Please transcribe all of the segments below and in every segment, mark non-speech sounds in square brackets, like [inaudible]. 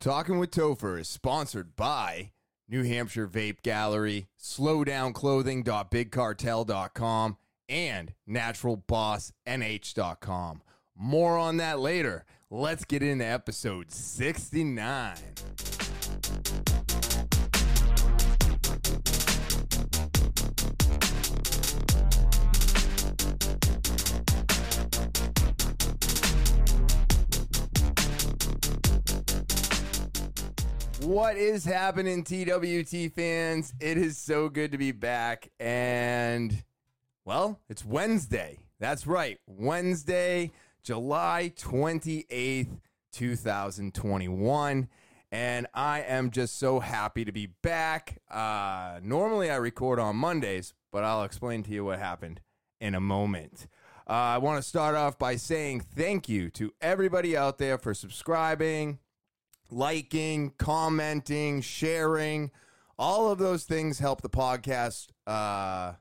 Talking with Topher is sponsored by New Hampshire Vape Gallery, slowdownclothing.bigcartel.com, and naturalbossnh.com. More on that later. Let's get into episode 69. What is happening, TWT fans? It is so good to be back. And, well, it's Wednesday. That's right. Wednesday, July 28th, 2021. And I am just so happy to be back. Uh, normally, I record on Mondays, but I'll explain to you what happened in a moment. Uh, I want to start off by saying thank you to everybody out there for subscribing, liking, commenting, sharing. All of those things help the podcast uh,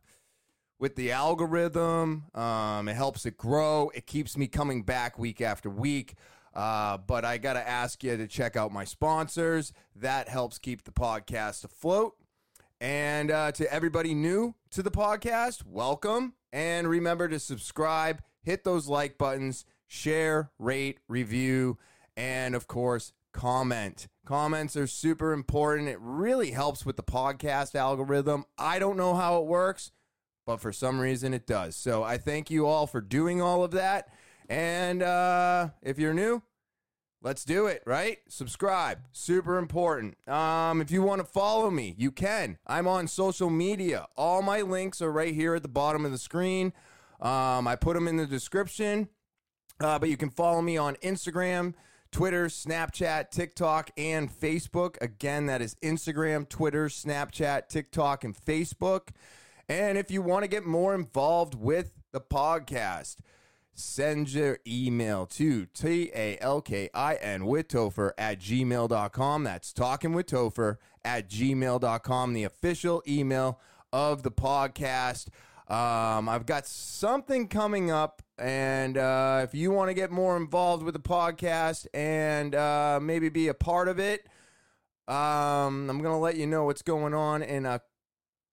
with the algorithm. Um, it helps it grow. It keeps me coming back week after week. Uh, but I got to ask you to check out my sponsors. That helps keep the podcast afloat. And uh, to everybody new to the podcast, welcome. And remember to subscribe, hit those like buttons, share, rate, review, and of course, comment. Comments are super important. It really helps with the podcast algorithm. I don't know how it works, but for some reason it does. So I thank you all for doing all of that. And uh, if you're new, let's do it, right? Subscribe, super important. Um, if you want to follow me, you can. I'm on social media. All my links are right here at the bottom of the screen. Um, I put them in the description. Uh, but you can follow me on Instagram, Twitter, Snapchat, TikTok, and Facebook. Again, that is Instagram, Twitter, Snapchat, TikTok, and Facebook. And if you want to get more involved with the podcast, send your email to T-A-L-K-I-N with Topher at gmail.com. That's talking with Topher at gmail.com, the official email of the podcast. Um, I've got something coming up, and uh, if you want to get more involved with the podcast and uh, maybe be a part of it, um, I'm going to let you know what's going on in a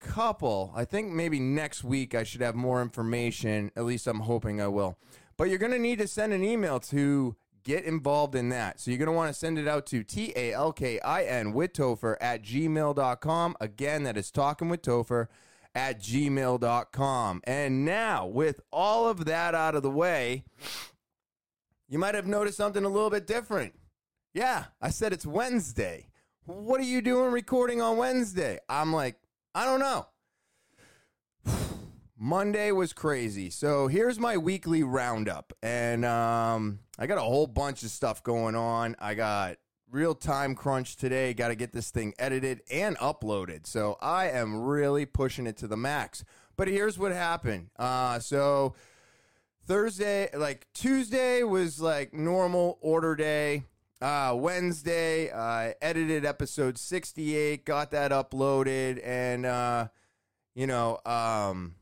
couple. I think maybe next week I should have more information. At least I'm hoping I will. But you're going to need to send an email to get involved in that. So you're going to want to send it out to T A L K I N with Topher at gmail.com. Again, that is talking with Topher at gmail.com. And now, with all of that out of the way, you might have noticed something a little bit different. Yeah, I said it's Wednesday. What are you doing recording on Wednesday? I'm like, I don't know. [sighs] Monday was crazy. So here's my weekly roundup. And um, I got a whole bunch of stuff going on. I got real time crunch today. Got to get this thing edited and uploaded. So I am really pushing it to the max. But here's what happened. Uh, so Thursday, like Tuesday was like normal order day. Uh, Wednesday, I edited episode 68, got that uploaded, and, uh, you know, um,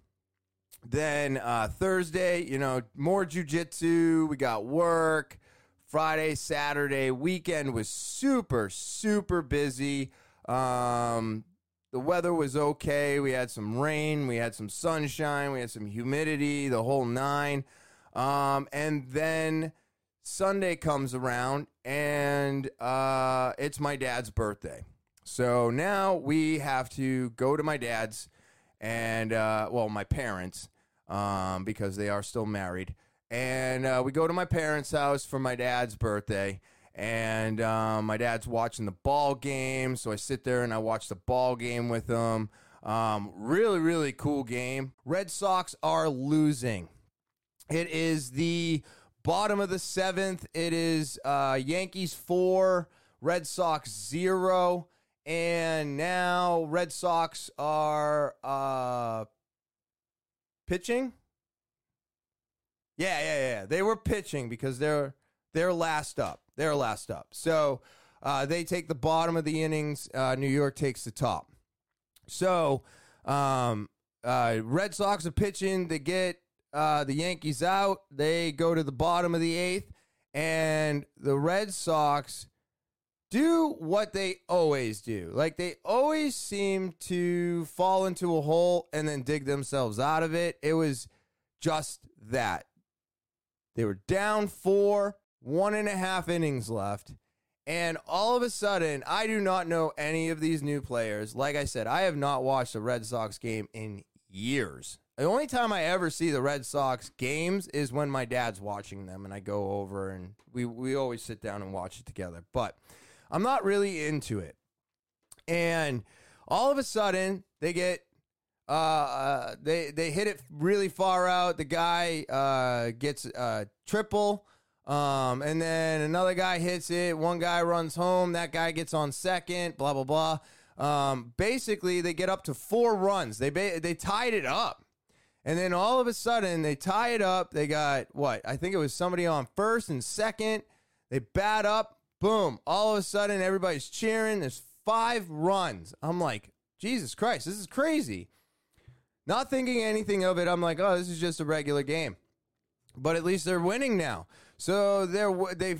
then uh, Thursday, you know, more jujitsu. We got work. Friday, Saturday, weekend was super, super busy. Um, the weather was okay. We had some rain, we had some sunshine, we had some humidity, the whole nine. Um, and then Sunday comes around, and uh, it's my dad's birthday. So now we have to go to my dad's and, uh, well, my parents, um, because they are still married. And uh, we go to my parents' house for my dad's birthday. And um, my dad's watching the ball game. So I sit there and I watch the ball game with him. Um, really, really cool game. Red Sox are losing. It is the bottom of the seventh. It is uh, Yankees four, Red Sox zero, and now Red Sox are uh, pitching. Yeah, yeah, yeah. They were pitching because they're they're last up. They're last up. So uh, they take the bottom of the innings. Uh, New York takes the top. So um, uh, Red Sox are pitching. They get uh, the Yankees out. They go to the bottom of the eighth, and the Red Sox do what they always do. Like they always seem to fall into a hole and then dig themselves out of it. It was just that. They were down four, one and a half innings left. And all of a sudden, I do not know any of these new players. Like I said, I have not watched a Red Sox game in years. The only time I ever see the Red Sox games is when my dad's watching them and I go over and we, we always sit down and watch it together. But I'm not really into it. And all of a sudden, they get uh, uh they they hit it really far out. The guy uh gets a triple. Um, and then another guy hits it. One guy runs home. That guy gets on second. Blah blah blah. Um, basically, they get up to four runs. They ba- they tied it up, and then all of a sudden they tie it up. They got what? I think it was somebody on first and second. They bat up. Boom! All of a sudden, everybody's cheering. There's five runs. I'm like, Jesus Christ, this is crazy. Not thinking anything of it. I'm like, oh, this is just a regular game. But at least they're winning now. So they're they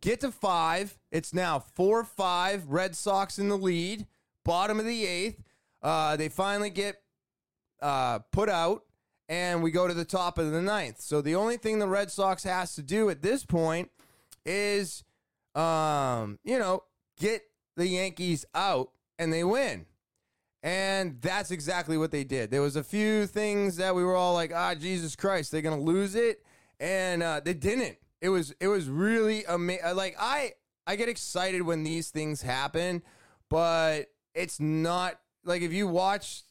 get to five. It's now four five. Red Sox in the lead. Bottom of the eighth. Uh, they finally get uh, put out, and we go to the top of the ninth. So the only thing the Red Sox has to do at this point is, um, you know, get the Yankees out, and they win. And that's exactly what they did. There was a few things that we were all like, "Ah, Jesus Christ, they're gonna lose it," and uh, they didn't. It was it was really amazing. Like I I get excited when these things happen, but it's not like if you watch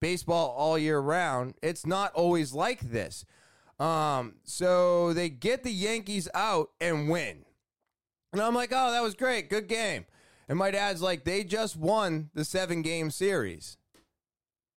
baseball all year round, it's not always like this. Um, so they get the Yankees out and win. And I'm like, oh, that was great. Good game. And my dad's like, they just won the seven game series.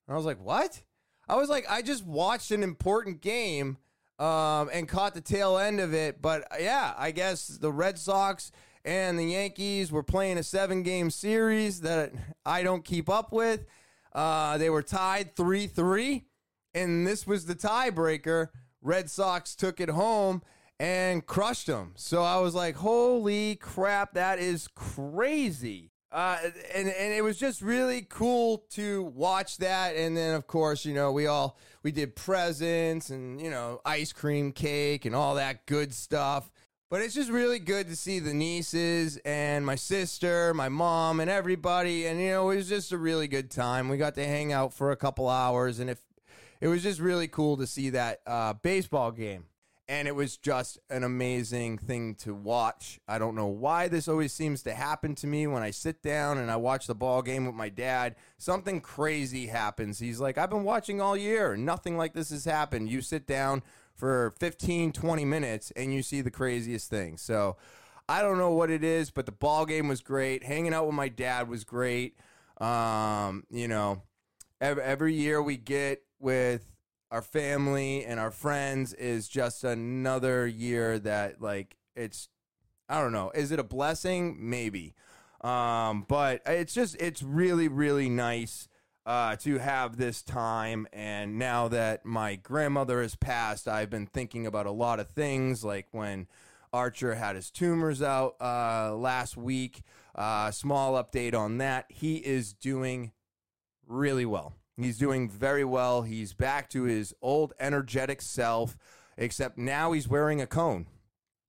And I was like, what? I was like, I just watched an important game um, and caught the tail end of it. But yeah, I guess the Red Sox and the Yankees were playing a seven game series that I don't keep up with. Uh, they were tied 3 3, and this was the tiebreaker. Red Sox took it home and crushed them. So I was like, holy crap, that is crazy. Uh, and and it was just really cool to watch that. And then of course, you know, we all we did presents and you know ice cream cake and all that good stuff. But it's just really good to see the nieces and my sister, my mom, and everybody. And you know, it was just a really good time. We got to hang out for a couple hours, and if it was just really cool to see that uh, baseball game and it was just an amazing thing to watch. I don't know why this always seems to happen to me when I sit down and I watch the ball game with my dad. Something crazy happens. He's like, I've been watching all year. Nothing like this has happened. You sit down for 15, 20 minutes and you see the craziest thing. So I don't know what it is, but the ball game was great. Hanging out with my dad was great. Um, you know, every, every year we get with our family and our friends is just another year that like it's I don't know. Is it a blessing? Maybe. Um, but it's just it's really really nice uh, to have this time. And now that my grandmother has passed, I've been thinking about a lot of things, like when Archer had his tumors out uh, last week. Uh, small update on that. He is doing really well. He's doing very well. He's back to his old energetic self, except now he's wearing a cone.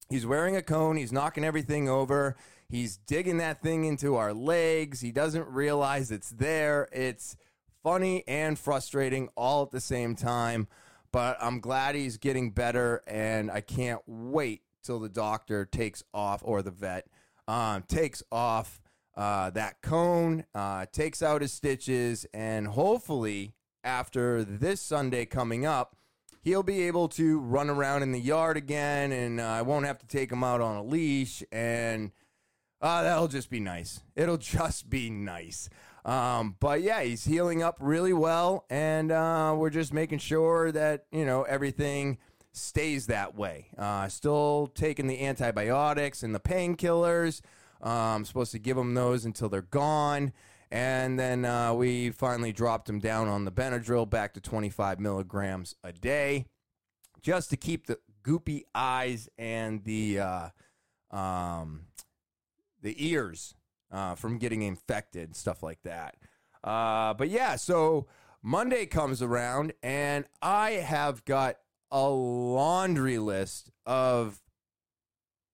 He's wearing a cone. He's knocking everything over. He's digging that thing into our legs. He doesn't realize it's there. It's funny and frustrating all at the same time. But I'm glad he's getting better, and I can't wait till the doctor takes off or the vet um, takes off uh, that cone, uh, takes out his stitches, and hopefully after this Sunday coming up, he'll be able to run around in the yard again, and uh, I won't have to take him out on a leash, and uh, that'll just be nice. It'll [laughs] just be nice. Um, but yeah, he's healing up really well, and uh, we're just making sure that you know everything stays that way. Uh, still taking the antibiotics and the painkillers. Um, supposed to give them those until they're gone. And then uh, we finally dropped them down on the Benadryl back to 25 milligrams a day just to keep the goopy eyes and the uh, um, the ears uh, from getting infected, stuff like that. Uh, but yeah, so Monday comes around, and I have got a laundry list of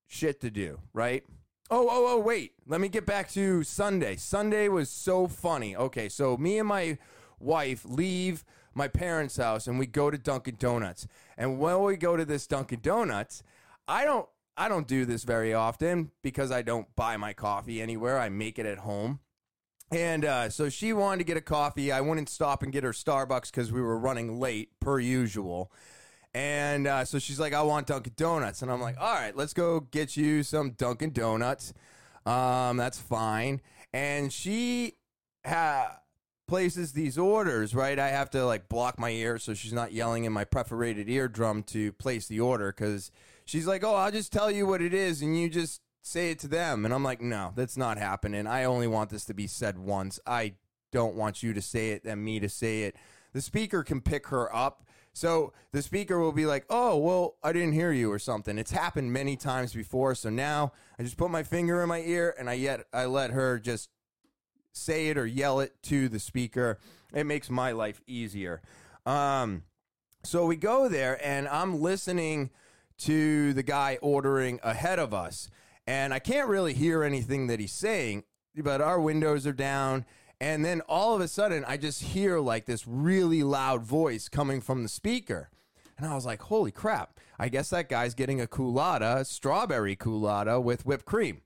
shit to do, right? Oh, oh, oh, wait. Let me get back to Sunday. Sunday was so funny. Okay, so me and my wife leave my parents' house and we go to Dunkin' Donuts. And when we go to this Dunkin' Donuts, I don't I don't do this very often because I don't buy my coffee anywhere. I make it at home. And uh, so she wanted to get a coffee. I wouldn't stop and get her Starbucks because we were running late, per usual. And uh, so she's like, I want Dunkin' Donuts. And I'm like, all right, let's go get you some Dunkin' Donuts. Um, that's fine. And she ha- places these orders, right? I have to like block my ear so she's not yelling in my perforated eardrum to place the order because she's like, oh, I'll just tell you what it is and you just say it to them. And I'm like, no, that's not happening. I only want this to be said once. I don't want you to say it and me to say it. The speaker can pick her up so the speaker will be like, "Oh, well, I didn't hear you" or something. It's happened many times before. So now I just put my finger in my ear and I yet I let her just say it or yell it to the speaker. It makes my life easier. Um, so we go there and I'm listening to the guy ordering ahead of us, and I can't really hear anything that he's saying, but our windows are down and then all of a sudden, I just hear like this really loud voice coming from the speaker. And I was like, holy crap. I guess that guy's getting a Coolatta, strawberry Coolatta with whipped cream.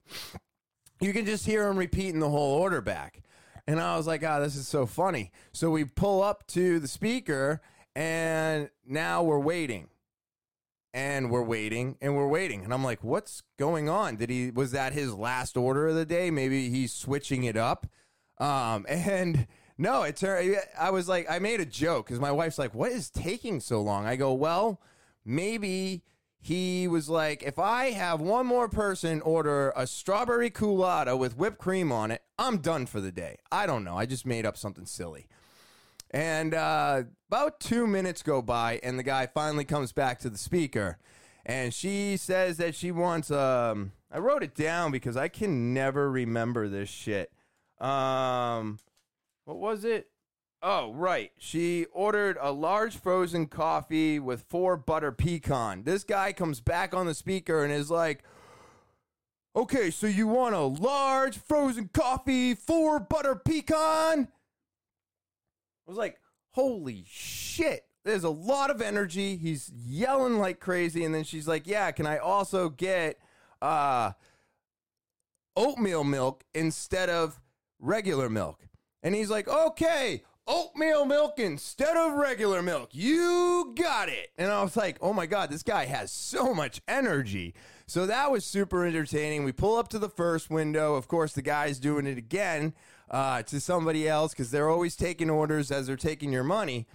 You can just hear him repeating the whole order back. And I was like, oh, this is so funny. So we pull up to the speaker, and now we're waiting. And we're waiting and we're waiting. And I'm like, what's going on? Did he, was that his last order of the day? Maybe he's switching it up. Um, [laughs] and no, it's I was like, I made a joke because my wife's like, "What is taking so long?" I go, "Well, maybe." He was like, if I have one more person order a strawberry Coolatta with whipped cream on it, I'm done for the day. I don't know. I just made up something silly. And uh, about two minutes go by, and the guy finally comes back to the speaker, and she says that she wants. Um, I wrote it down because I can never remember this shit. Um, what was it? Oh, right. She ordered a large frozen coffee with four butter pecan. This guy comes back on the speaker and is like, Okay, so you want a large frozen coffee, four butter pecan? I was like, Holy shit. There's a lot of energy. He's yelling like crazy. And then she's like, Yeah, can I also get uh, oatmeal milk instead of regular milk. And he's like, okay, oatmeal milk instead of regular milk. You got it. And I was like, oh my God, this guy has so much energy. So that was super entertaining. We pull up to the first window. Of course, the guy's doing it again uh, to somebody else because they're always taking orders as they're taking your money.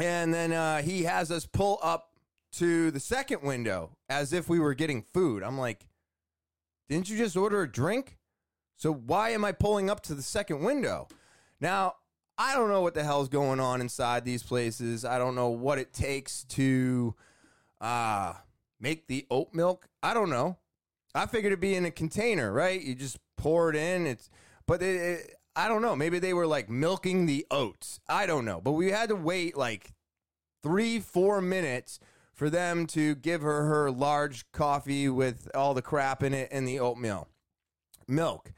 And then uh, he has us pull up to the second window as if we were getting food. I'm like, didn't you just order a drink? So why am I pulling up to the second window? Now, I don't know what the hell's going on inside these places. I don't know what it takes to uh, make the oat milk. I don't know. I figured it'd be in a container, right? You just pour it in. It's but it, it, I don't know. Maybe they were like milking the oats. I don't know. But we had to wait like three, four minutes for them to give her her large coffee with all the crap in it and the oatmeal milk.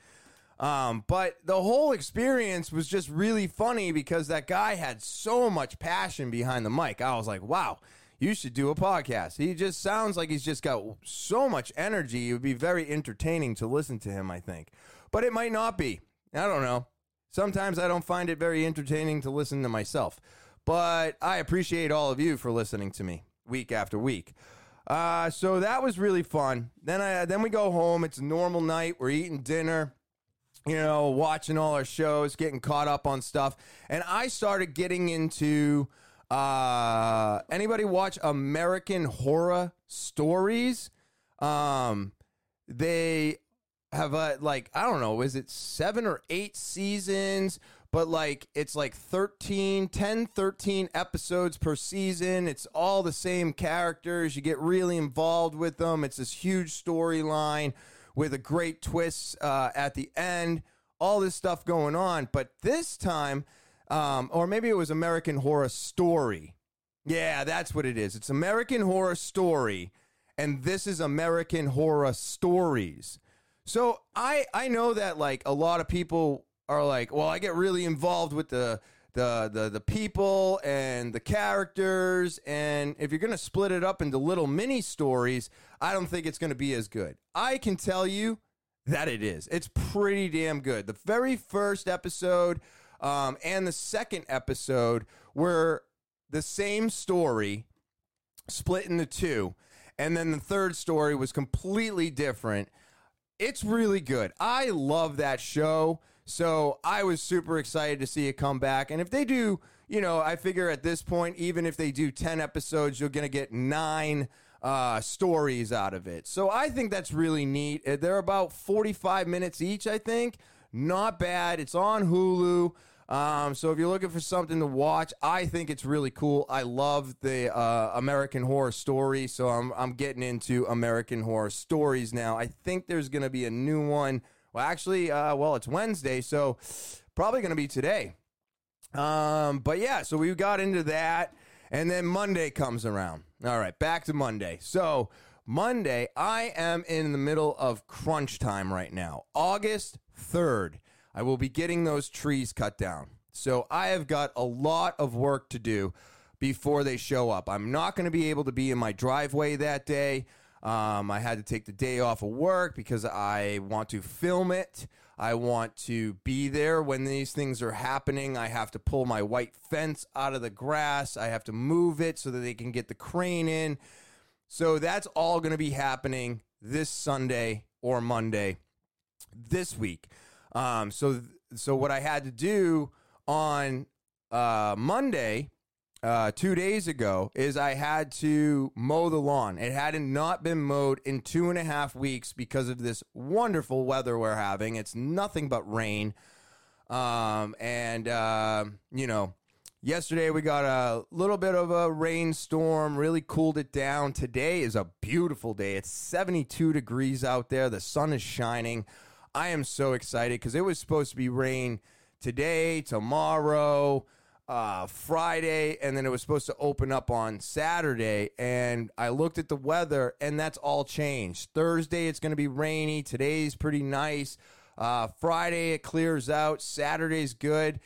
Um, but the whole experience was just really funny because that guy had so much passion behind the mic. I was like, wow, you should do a podcast. He just sounds like he's just got so much energy. It would be very entertaining to listen to him, I think. But it might not be. I don't know. Sometimes I don't find it very entertaining to listen to myself. But I appreciate all of you for listening to me week after week. Uh, so that was really fun. Then I then we go home. It's a normal night. We're eating dinner you know, watching all our shows, getting caught up on stuff. And I started getting into uh anybody watch American Horror Stories? Um they have a like I don't know, is it 7 or 8 seasons? But like it's like 13, 10, 13 episodes per season. It's all the same characters. You get really involved with them. It's this huge storyline with a great twist uh, at the end. All this stuff going on, but this time, um, or maybe it was American Horror Story. Yeah, that's what it is. It's American Horror Story, and this is American Horror Stories. So I I know that like a lot of people are like, well, I get really involved with the the the the people and the characters and if you're going to split it up into little mini stories, I don't think it's going to be as good. I can tell you that it is. It's pretty damn good. The very first episode um, and the second episode were the same story split into two. And then the third story was completely different. It's really good. I love that show. So I was super excited to see it come back. And if they do, you know, I figure at this point, even if they do 10 episodes, you're going to get nine uh, stories out of it. So I think that's really neat. Uh, they're about 45 minutes each, I think. Not bad. It's on Hulu. Um, so if you're looking for something to watch, I think it's really cool. I love the uh, American Horror Story, so I'm I'm getting into American Horror Stories now. I think there's going to be a new one well, actually, uh, well, it's Wednesday, so probably going to be today. Um, but yeah, so we got into that, and then Monday comes around. All right, back to Monday. So Monday, I am in the middle of crunch time right now. August 3rd, I will be getting those trees cut down. So I have got a lot of work to do before they show up. I'm not going to be able to be in my driveway that day. Um, I had to take the day off of work because I want to film it. I want to be there when these things are happening. I have to pull my white fence out of the grass. I have to move it so that they can get the crane in. So that's all going to be happening this Sunday or Monday this week. Um, so, so what I had to do on uh, Monday uh, two days ago is I had to mow the lawn. It hadn't not been mowed in two and a half weeks because of this wonderful weather we're having. It's nothing but rain. Um, and, uh, you know, yesterday we got a little bit of a rainstorm, really cooled it down. Today is a beautiful day. It's 72 degrees out there. The sun is shining. I am so excited because it was supposed to be rain today, tomorrow uh, Friday, and then it was supposed to open up on Saturday. And I looked at the weather, and that's all changed. Thursday, it's going to be rainy. Today's pretty nice. Uh, Friday, it clears out. Saturday's good.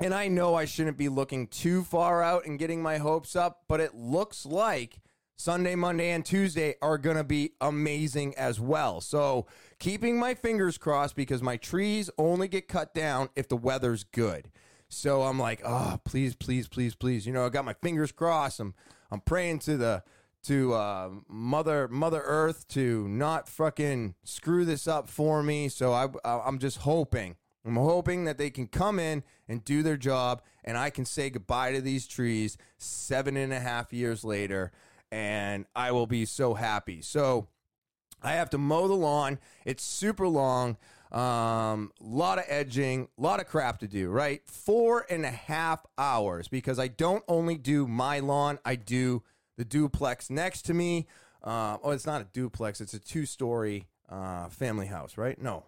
And I know I shouldn't be looking too far out and getting my hopes up, but it looks like Sunday, Monday, and Tuesday are going to be amazing as well. So, keeping my fingers crossed because my trees only get cut down if the weather's good. So I'm like, oh, please, please, please, please. You know, I got my fingers crossed. I'm I'm praying to the to uh, Mother Mother Earth to not fucking screw this up for me. So I I'm just hoping. I'm hoping that they can come in and do their job, and I can say goodbye to these trees seven and a half years later, and I will be so happy. So I have to mow the lawn. It's super long. Um, a lot of edging, a lot of crap to do, right? Four and a half hours because I don't only do my lawn, I do the duplex next to me. Uh, oh, it's not a duplex, it's a two story uh, family house, right? No.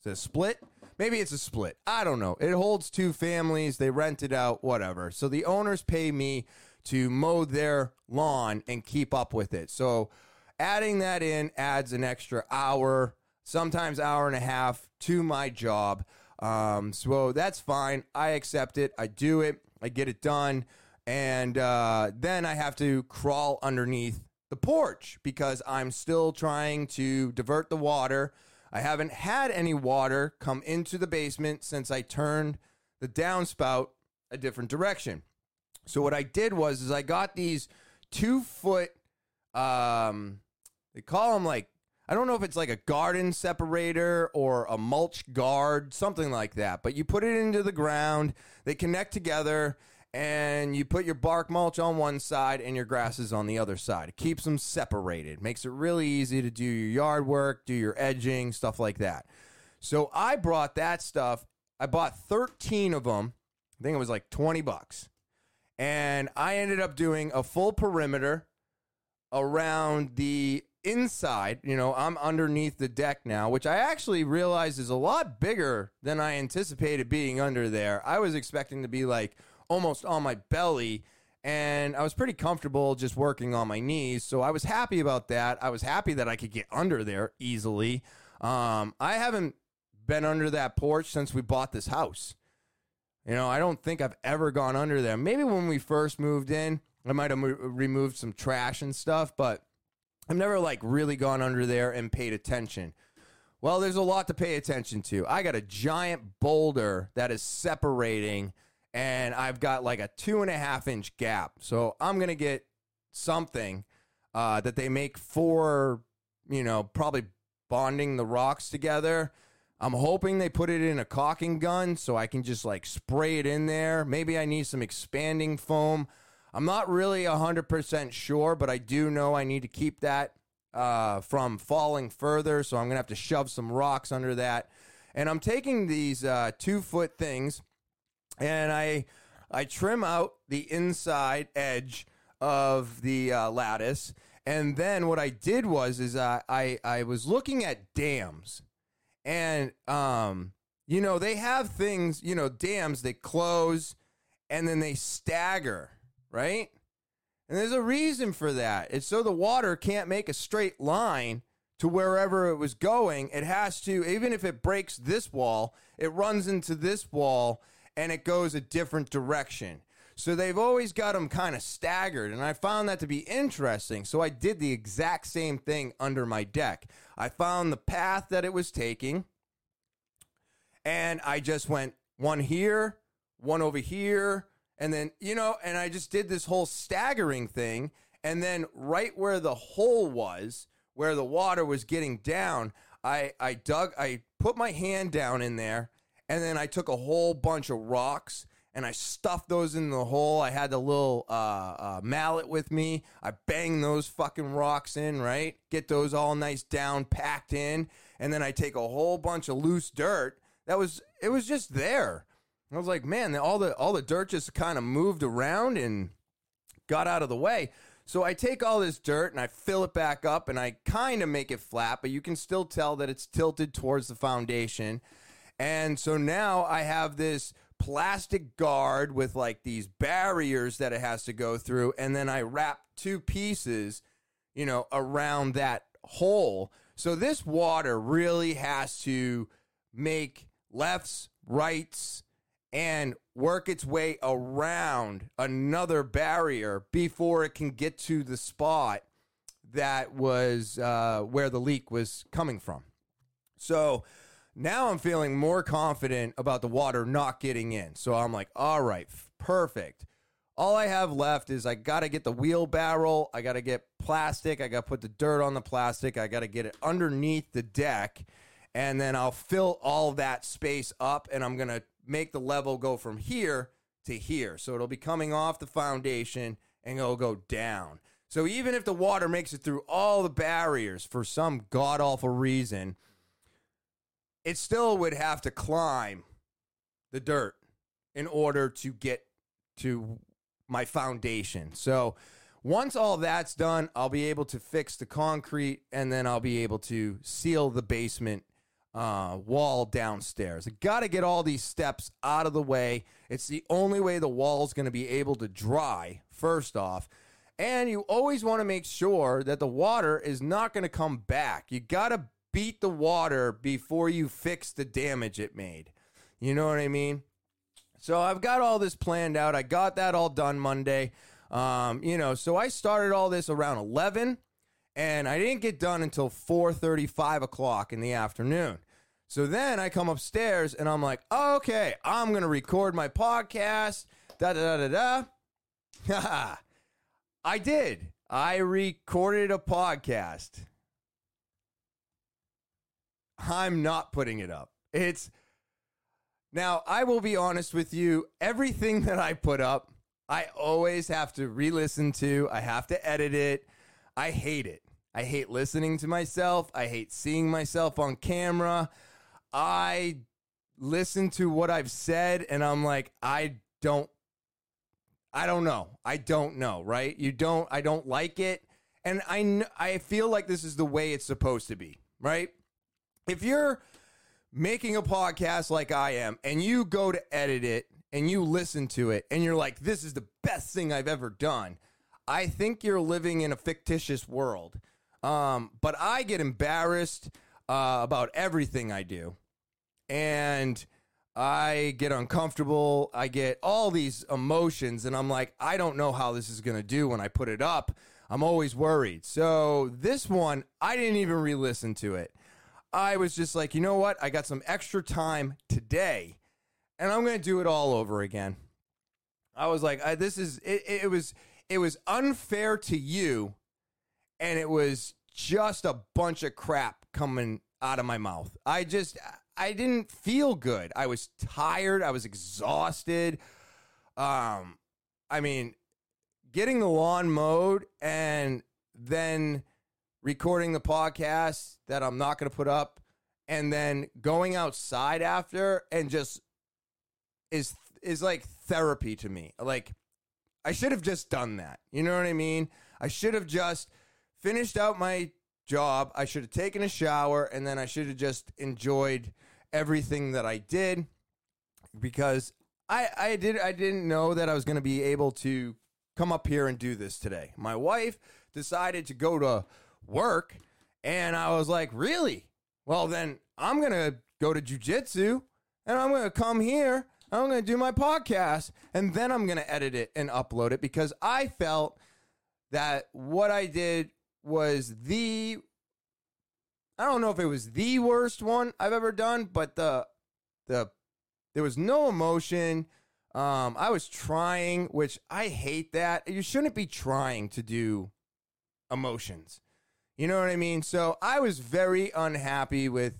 Is it a split? Maybe it's a split. I don't know. It holds two families, they rent it out, whatever. So the owners pay me to mow their lawn and keep up with it. So adding that in adds an extra hour sometimes hour and a half to my job. Um, so that's fine. I accept it. I do it. I get it done. And uh, then I have to crawl underneath the porch because I'm still trying to divert the water. I haven't had any water come into the basement since I turned the downspout a different direction. So what I did was is I got these two foot um they call them like I don't know if it's like a garden separator or a mulch guard, something like that. But you put it into the ground, they connect together, and you put your bark mulch on one side and your grasses on the other side. It keeps them separated, makes it really easy to do your yard work, do your edging, stuff like that. So I brought that stuff. I bought 13 of them. I think it was like 20 bucks. And I ended up doing a full perimeter around the inside, you know, I'm underneath the deck now, which I actually realize is a lot bigger than I anticipated being under there. I was expecting to be like almost on my belly, and I was pretty comfortable just working on my knees. So I was happy about that. I was happy that I could get under there easily. Um, I haven't been under that porch since we bought this house. You know, I don't think I've ever gone under there. Maybe when we first moved in, I might have mo- removed some trash and stuff, but I've never like really gone under there and paid attention. Well, there's a lot to pay attention to. I got a giant boulder that is separating, and I've got like a two and a half inch gap. So I'm gonna get something uh, that they make for, you know, probably bonding the rocks together. I'm hoping they put it in a caulking gun so I can just like spray it in there. Maybe I need some expanding foam. I'm not really 100% sure, but I do know I need to keep that uh, from falling further. So I'm going to have to shove some rocks under that. And I'm taking these uh, two foot things and I, I trim out the inside edge of the uh, lattice. And then what I did was is I, I, I was looking at dams and um, you know, they have things, you know, dams they close and then they stagger, right? And there's a reason for that. It's so the water can't make a straight line to wherever it was going. It has to, even if it breaks this wall, it runs into this wall and it goes a different direction. So they've always got them kind of staggered, and I found that to be interesting. So I did the exact same thing under my deck. I found the path that it was taking, and I just went one here, one over here, and then, you know, and I just did this whole staggering thing. And then right where the hole was, where the water was getting down, I, I dug, I put my hand down in there, and then I took a whole bunch of rocks and I stuffed those in the hole. I had the little uh, uh, mallet with me. I banged those fucking rocks in, right? Get those all nice down, packed in, and then I take a whole bunch of loose dirt. That was it was just there. I was like, man, all the all the dirt just kind of moved around and got out of the way. So I take all this dirt and I fill it back up and I kind of make it flat, but you can still tell that it's tilted towards the foundation. And so now I have this plastic guard with like these barriers that it has to go through and then I wrap two pieces, you know, around that hole. So this water really has to make lefts, rights and work its way around another barrier before it can get to the spot that was uh, where the leak was coming from. So now I'm feeling more confident about the water not getting in. So I'm like, all right, perfect. All I have left is I got to get the wheelbarrow. I got to get plastic. I got to put the dirt on the plastic. I got to get it underneath the deck. And then I'll fill all that space up and I'm going to make the level go from here to here. So it'll be coming off the foundation and it'll go down. So even if the water makes it through all the barriers for some god awful reason, it still would have to climb the dirt in order to get to my foundation. So once all that's done, I'll be able to fix the concrete and then I'll be able to seal the basement uh, wall downstairs. I got to get all these steps out of the way. It's the only way the wall's going to be able to dry, first off. And you always want to make sure that the water is not going to come back. You got to beat the water before you fix the damage it made. You know what I mean? So I've got all this planned out. I got that all done Monday. Um, you know, so I started all this around 11 and I didn't get done until 4:30, 5 o'clock in the afternoon. So then I come upstairs and I'm like, okay, I'm gonna record my podcast. Da da da da da. [laughs] I did. I recorded a podcast. I'm not putting it up. It's now, I will be honest with you, everything [laughs] that I put up, I always have to re listen to, I have to edit it. I hate it. I hate listening to myself. I hate seeing myself on camera. I listen to what I've said and I'm like, I don't, I don't know. I don't know, right? You don't, I don't like it. And I I feel like this is the way it's supposed to be, right? If you're making a podcast like I am and you go to edit it and you listen to it and you're like this is the best thing I've ever done, I think you're living in a fictitious world. Um, but I get embarrassed uh, about everything I do. And I get uncomfortable. I get all these emotions, and I'm like, I don't know how this is to do when I put it up. I'm always worried. So this one, I didn't even re listen to it. I was just like, you know what? I got some extra time today, and I'm to do it all over again. I was like, I, this is, it, it was, it was unfair to you, and it was just a bunch of crap coming out of my mouth. I just, I didn't feel good. I was tired. I was exhausted. Um, I mean, getting the lawn mowed and then recording the podcast that I'm not going to put up and then going outside after and just is is like therapy to me. Like I should have just done that. You know what I mean? I should have just finished out my job. I should have taken a shower and then I should have just enjoyed everything that I did because I I did I didn't know that I was going to be able to come up here and do this today. My wife decided to go to work and I was like, "Really? Well, then I'm going to go to jujitsu and I'm going to come here. I'm going to do my podcast and then I'm going to edit it and upload it because I felt that what I did was the I don't know if it was the worst one I've ever done, but the the there was no emotion. Um, I was trying, which I hate that. You shouldn't be trying to do emotions. You know what I mean? So I was very unhappy with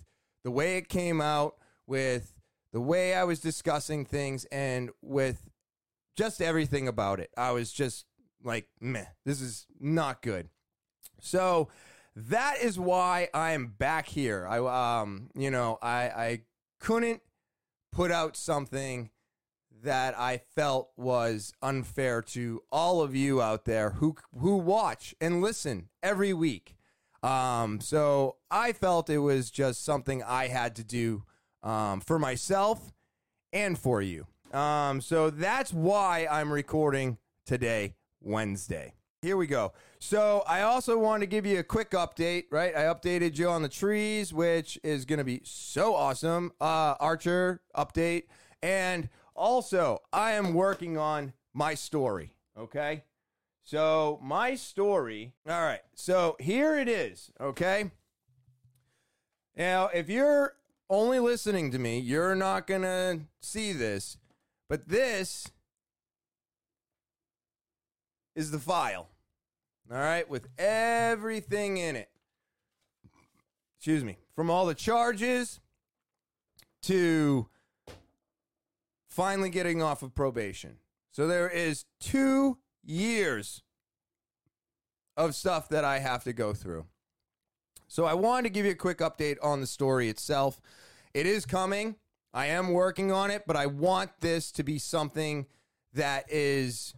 the way it came out, with the way I was discussing things, and with just everything about it. I was just like, meh, this is not good. So that is why I am back here. I um, you know, I I couldn't put out something that I felt was unfair to all of you out there who who watch and listen every week. Um, so I felt it was just something I had to do um, for myself and for you. Um, so that's why I'm recording today, Wednesday. Here we go. So I also want to give you a quick update, right? I updated you on the trees, which is going to be so awesome. Uh, Archer update. And also, I am working on my story, okay? So, my story, all right. So, here it is, okay? Now, if you're only listening to me, you're not going to see this, but this is the file. All right, with everything in it. Excuse me. From all the charges to finally getting off of probation. So there is two years of stuff that I have to go through. So I wanted to give you a quick update on the story itself. It is coming. I am working on it, but I want this to be something that is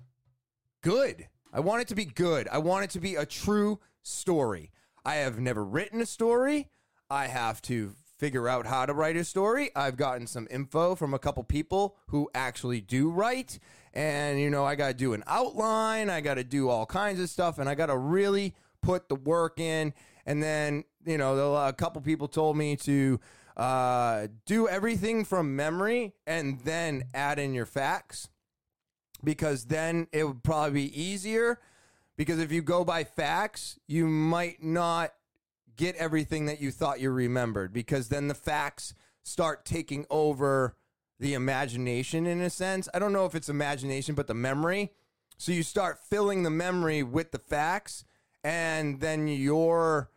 good. I want it to be good. I want it to be a true story. I have never written a story. I have to figure out how to write a story. I've gotten some info from a couple people who actually do write. And, you know, I got to do an outline, I got to do all kinds of stuff, and I got to really put the work in. And then, you know, a couple people told me to uh, do everything from memory and then add in your facts because then it would probably be easier. Because if you go by facts, you might not get everything that you thought you remembered because then the facts start taking over the imagination in a sense. I don't know if it's imagination, but the memory. So you start filling the memory with the facts, and then your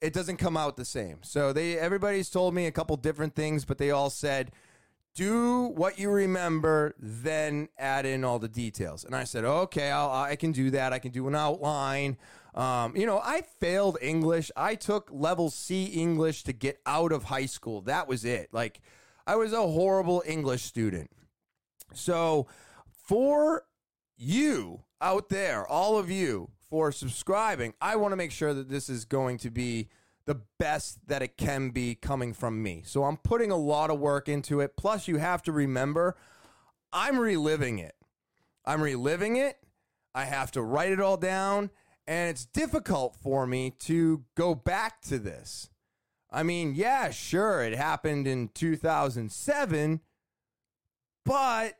it doesn't come out the same. So they everybody's told me a couple different things, but they all said do what you remember, then add in all the details. And I said, okay, I'll, I can do that. I can do an outline. Um, you know, I failed English. I took level C English to get out of high school. That was it. Like, I was a horrible English student. So, for you out there, all of you, for subscribing. I want to make sure that this is going to be the best that it can be coming from me. So I'm putting a lot of work into it. Plus, you have to remember, I'm reliving it. I'm reliving it. I have to write it all down, and it's difficult for me to go back to this. I mean, yeah, sure, it happened in 2007, but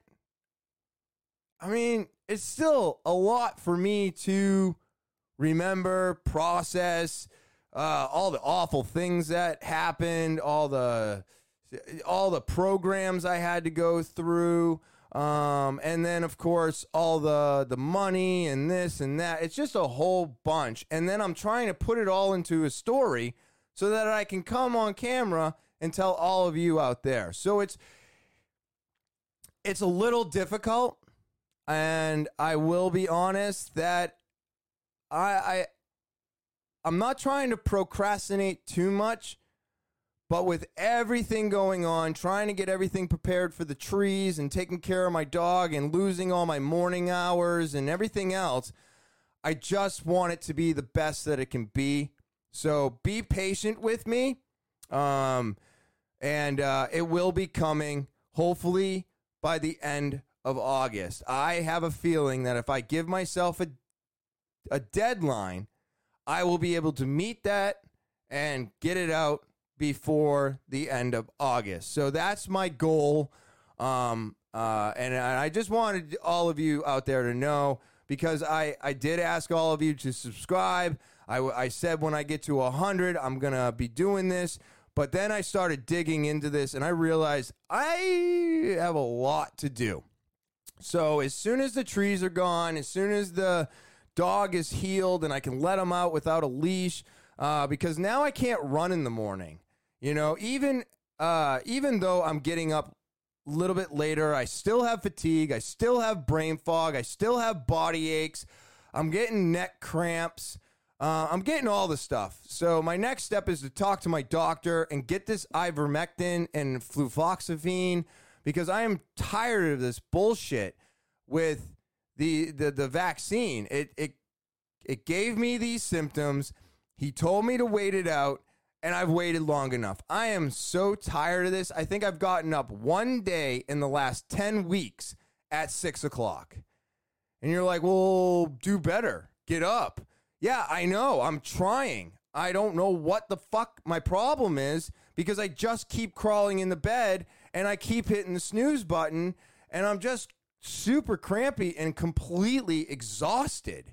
I mean, it's still a lot for me to remember, process, uh, all the awful things that happened, all the all the programs I had to go through, um, and then of course all the the money and this and that. It's just a whole bunch, and then I'm trying to put it all into a story so that I can come on camera and tell all of you out there. So it's it's a little difficult, and I will be honest that I I I'm not trying to procrastinate too much, but with everything going on, trying to get everything prepared for the trees and taking care of my dog and losing all my morning hours and everything else, I just want it to be the best that it can be. So be patient with me. Um, and uh, it will be coming hopefully by the end of August. I have a feeling that if I give myself a, a deadline, I will be able to meet that and get it out before the end of August. So that's my goal. Um, uh, and I just wanted all of you out there to know because I, I did ask all of you to subscribe. I, I said when I get to 100, I'm going to be doing this. But then I started digging into this and I realized I have a lot to do. So as soon as the trees are gone, as soon as the dog is healed and I can let him out without a leash uh, because now I can't run in the morning. You know, even uh, even though I'm getting up a little bit later, I still have fatigue. I still have brain fog. I still have body aches. I'm getting neck cramps. Uh, I'm getting all the stuff. So my next step is to talk to my doctor and get this ivermectin and fluvoxamine because I am tired of this bullshit with the the the vaccine. It it it gave me these symptoms. He told me to wait it out, and I've waited long enough. I am so tired of this. I think I've gotten up one day in the last ten weeks at six o'clock, and you're like, "Well, do better. Get up." Yeah, I know. I'm trying. I don't know what the fuck my problem is because I just keep crawling in the bed and I keep hitting the snooze button and I'm just super crampy and completely exhausted.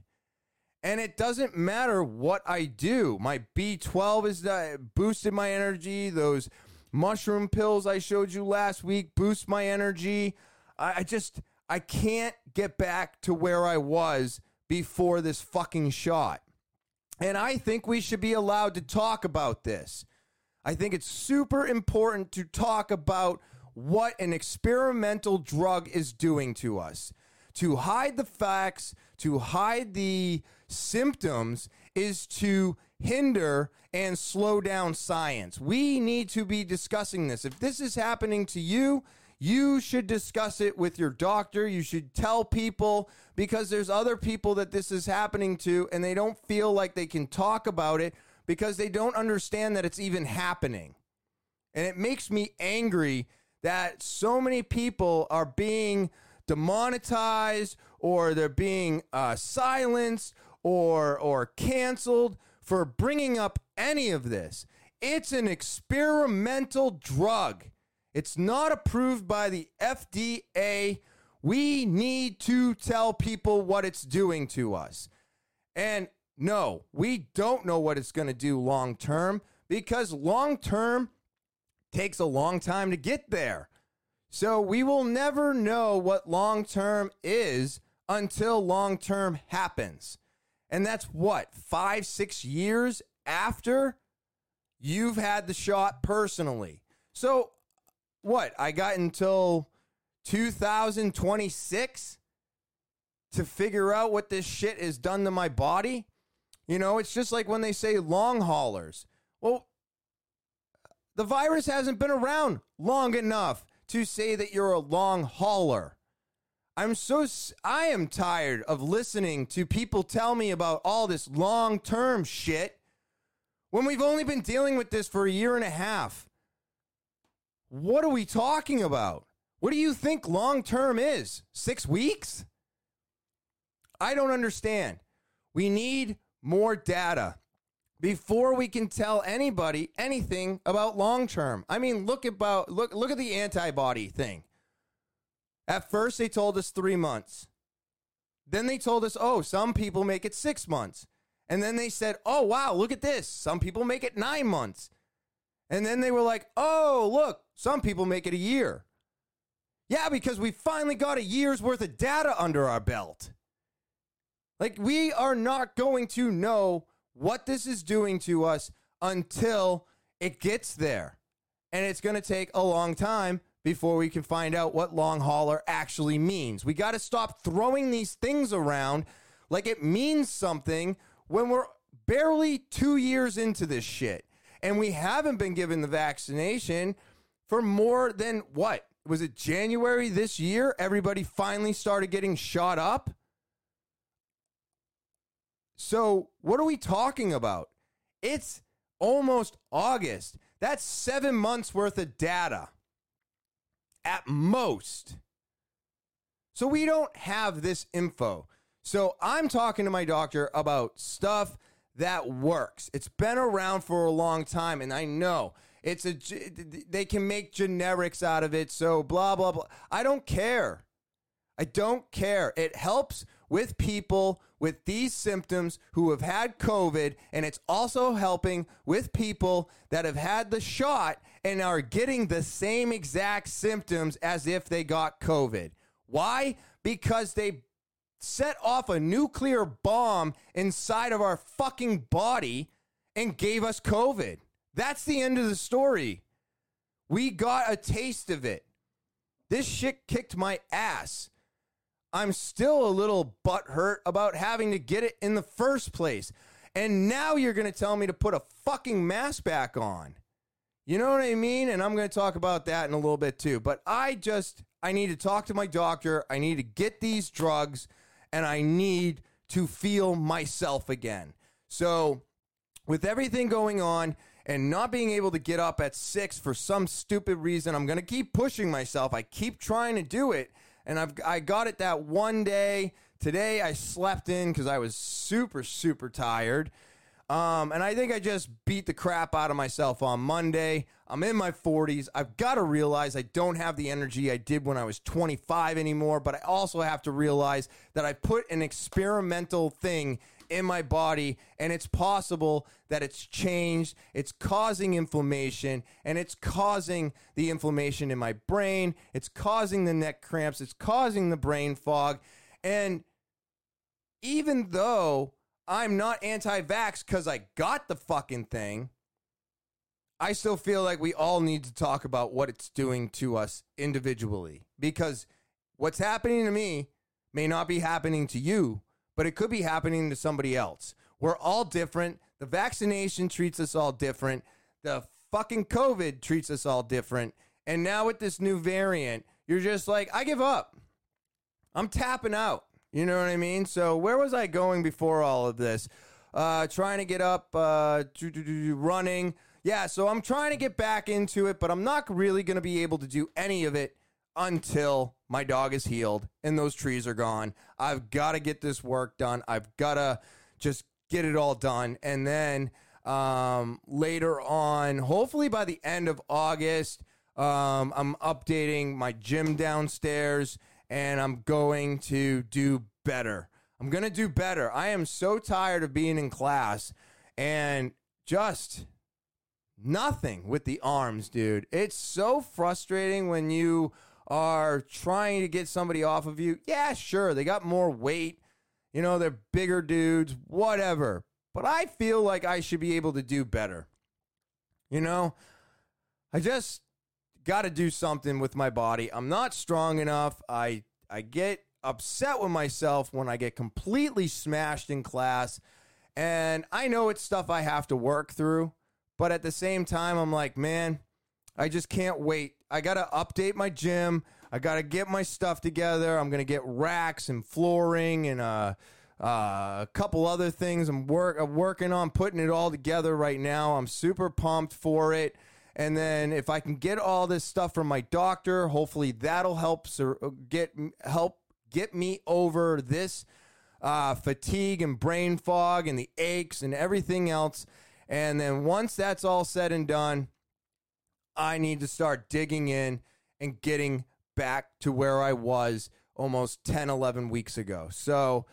And it doesn't matter what I do. My B12 is uh, boosted my energy. Those mushroom pills I showed you last week boost my energy. I, I just I can't get back to where I was before this fucking shot. And I think we should be allowed to talk about this. I think it's super important to talk about what an experimental drug is doing to us. To hide the facts, to hide the symptoms, is to hinder and slow down science. We need to be discussing this. If this is happening to you, you should discuss it with your doctor. You should tell people because there's other people that this is happening to and they don't feel like they can talk about it because they don't understand that it's even happening. And it makes me angry that so many people are being demonetized or they're being uh, silenced or or canceled for bringing up any of this. It's an experimental drug. It's not approved by the FDA. We need to tell people what it's doing to us. And no, we don't know what it's going to do long term because long term takes a long time to get there. So we will never know what long term is until long term happens. And that's what, five, six years after you've had the shot personally. So what? I got until 2026 to figure out what this shit has done to my body. You know, it's just like when they say long haulers. Well, the virus hasn't been around long enough to say that you're a long hauler. I'm so I am tired of listening to people tell me about all this long-term shit when we've only been dealing with this for a year and a half. What are we talking about? What do you think long-term is? 6 weeks? I don't understand. We need more data before we can tell anybody anything about long term. I mean, look about look look at the antibody thing. At first, they told us three months. Then they told us, oh, some people make it six months. And then they said, oh, wow, look at this. Some people make it nine months. And then they were like, oh, look, some people make it a year. Yeah, because we finally got a year's worth of data under our belt. Like, we are not going to know what this is doing to us until it gets there. And it's going to take a long time before we can find out what long hauler actually means. We got to stop throwing these things around like it means something when we're barely two years into this shit. And we haven't been given the vaccination for more than what? Was it January this year? Everybody finally started getting shot up. So, what are we talking about? It's almost August. That's seven months worth of data at most. So we don't have this info. So I'm talking to my doctor about stuff that works. It's been around for a long time, and I know it's a they can make generics out of it. So blah blah blah. I don't care. I don't care. It helps with people with these symptoms who have had COVID, and it's also helping with people that have had the shot and are getting the same exact symptoms as if they got COVID. Why? Because they set off a nuclear bomb inside of our fucking body and gave us COVID. That's the end of the story. We got a taste of it. This shit kicked my ass. I'm still a little butthurt about having to get it in the first place. And now you're going to tell me to put a fucking mask back on. You know what I mean? And I'm going to talk about that in a little bit too. But I just, I need to talk to my doctor. I need to get these drugs and I need to feel myself again. So, with everything going on and not being able to get up at six for some stupid reason, I'm going to keep pushing myself. I keep trying to do it and I've I got it that one day. Today I slept in because I was super super tired. Um, and I think I just beat the crap out of myself on Monday. I'm in my 40s. I've got to realize I don't have the energy I did when I was 25 anymore, but I also have to realize that I put an experimental thing in my body, and it's possible that it's changed. It's causing inflammation, and it's causing the inflammation in my brain. It's causing the neck cramps. It's causing the brain fog. And even though I'm not anti vax because I got the fucking thing, I still feel like we all need to talk about what it's doing to us individually because what's happening to me may not be happening to you but it could be happening to somebody else. We're all different. The vaccination treats us all different. The fucking COVID treats us all different. And now with this new variant, you're just like, I give up. I'm tapping out. You know what I mean? So where was I going before all of this? Uh, trying to get up, uh, running. Yeah, so I'm trying to get back into it, but I'm not really going to be able to do any of it until my dog is healed and those trees are gone. I've got to get this work done. I've got to just get it all done. And then um, later on, hopefully by the end of August, um, I'm updating my gym downstairs and I'm going to do better. I'm going to do better. I am so tired of being in class and just nothing with the arms, dude. It's so frustrating when you are trying to get somebody off of you, yeah, sure, they got more weight. You know, they're bigger dudes, whatever. But I feel like I should be able to do better. You know, I just got to do something with my body. I'm not strong enough. I I get upset with myself when I get completely smashed in class. And I know it's stuff I have to work through, but at the same time I'm like, man, I just can't wait I got to update my gym. I got to get my stuff together. I'm to get racks and flooring and uh, uh, a couple other things. I'm work I'm working on putting it all together right now. I'm super pumped for it. And then if I can get all this stuff from my doctor, hopefully that'll help sur- get help get me over this uh, fatigue and brain fog and the aches and everything else. And then once that's all said and done, I need to start digging in and getting back to where I was almost 10, 11 weeks ago. So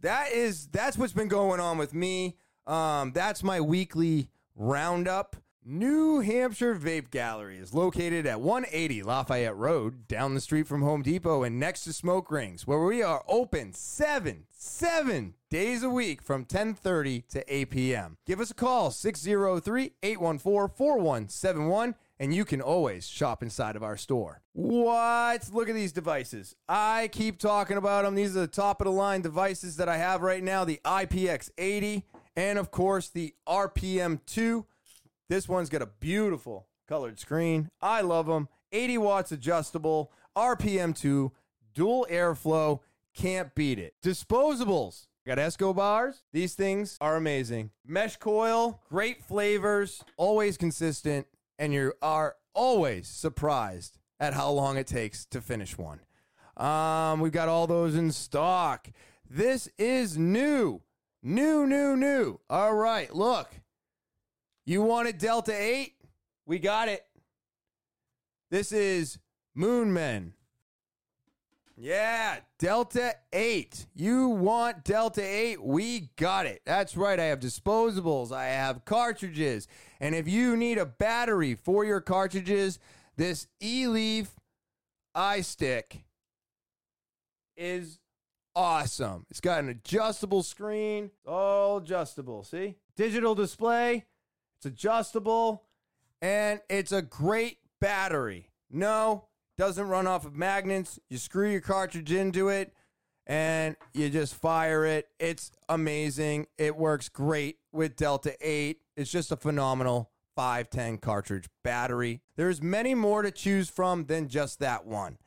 that is that's what's been going on with me. Um, that's my weekly roundup. New Hampshire Vape Gallery is located at 180 Lafayette Road, down the street from Home Depot and next to Smoke Rings, where we are open seven, seven days a week from 1030 to 8 p.m. Give us a call, 603-814-4171, and you can always shop inside of our store. What? Look at these devices. I keep talking about them. These are the top of the line devices that I have right now, the IPX80 and of course the RPM2 this one's got a beautiful colored screen. I love them. 80 watts adjustable, RPM2, dual airflow. Can't beat it. Disposables. Got Escobars. These things are amazing. Mesh coil, great flavors, always consistent, and you are always surprised at how long it takes to finish one. Um, we've got all those in stock. This is new. New, new, new. All right, look. You wanted Delta 8? We got it. This is Moonmen. Yeah, Delta 8. You want Delta 8? We got it. That's right. I have disposables, I have cartridges. And if you need a battery for your cartridges, this eLeaf iStick is awesome. It's got an adjustable screen, all adjustable. See? Digital display. It's adjustable and it's a great battery. No, doesn't run off of magnets. You screw your cartridge into it and you just fire it. It's amazing. It works great with Delta 8. It's just a phenomenal 510 cartridge battery. There's many more to choose from than just that one.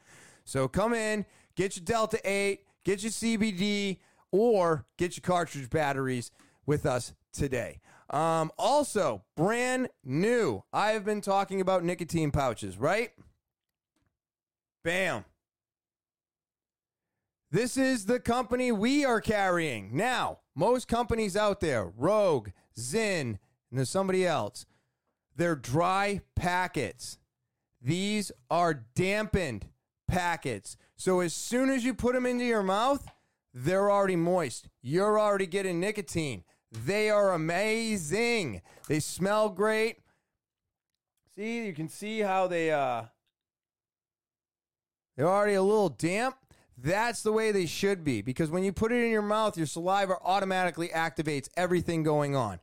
So come in, get your Delta 8, get your CBD, or get your cartridge batteries with us today. Um, also, brand new. I have been talking about nicotine pouches, right? Bam. This is the company we are carrying. Now, most companies out there, Rogue, Zyn, and there's somebody else, they're dry packets. These are dampened packets. So as soon as you put them into your mouth, they're already moist. You're already getting nicotine. They are amazing. They smell great. See, you can see how they uh they're already a little damp. That's the way they should be because when you put it in your mouth, your saliva automatically activates everything going on.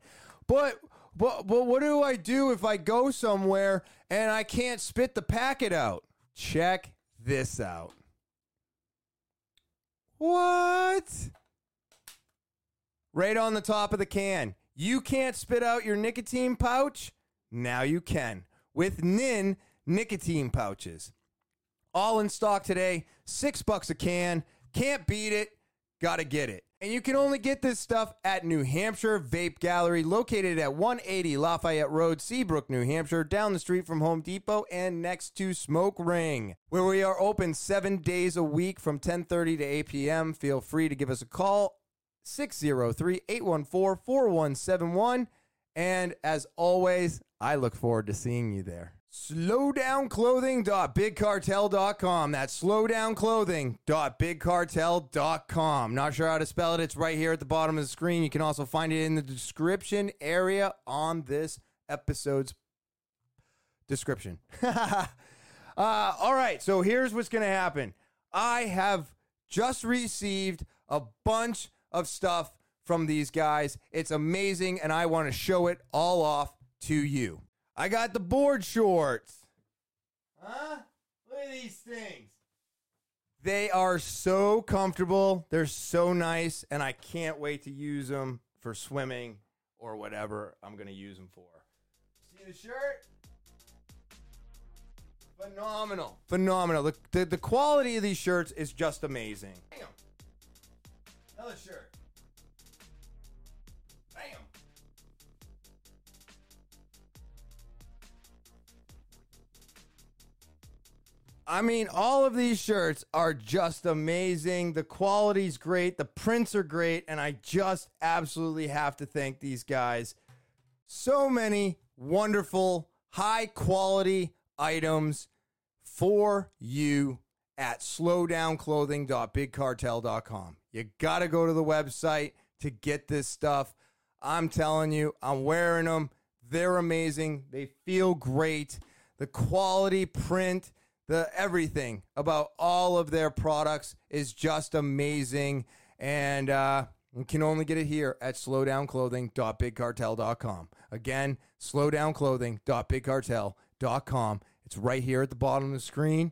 But but but what do I do if I go somewhere and I can't spit the packet out? Check this out. What? Right on the top of the can. You can't spit out your nicotine pouch? Now you can with Nin nicotine pouches. All in stock today, six bucks a can. Can't beat it. Gotta get it. And you can only get this stuff at New Hampshire Vape Gallery, located at 180 Lafayette Road, Seabrook, New Hampshire, down the street from Home Depot and next to Smoke Ring, where we are open seven days a week from 10:30 to 8 p.m. Feel free to give us a call 603 814 4171. And as always, I look forward to seeing you there. Slowdownclothing.bigcartel.com. That's slowdownclothing.bigcartel.com. Not sure how to spell it. It's right here at the bottom of the screen. You can also find it in the description area on this episode's description. [laughs] uh, all right, so here's what's going to happen. I have just received a bunch of stuff from these guys. It's amazing, and I want to show it all off to you. I got the board shorts. Huh? Look at these things. They are so comfortable. They're so nice, and I can't wait to use them for swimming or whatever I'm going to use them for. See the shirt? Phenomenal. Phenomenal. The, the, the quality of these shirts is just amazing. Bam. Another shirt. I mean, all of these shirts are just amazing. The quality's great, the prints are great, and I just absolutely have to thank these guys. So many wonderful, high quality items for you at slowdownclothing.bigcartel.com. You got to go to the website to get this stuff. I'm telling you, I'm wearing them. They're amazing. They feel great. The quality, print, the everything about all of their products is just amazing. And uh, you can only get it here at slowdownclothing.bigcartel.com. Again, slowdownclothing.bigcartel.com. It's right here at the bottom of the screen.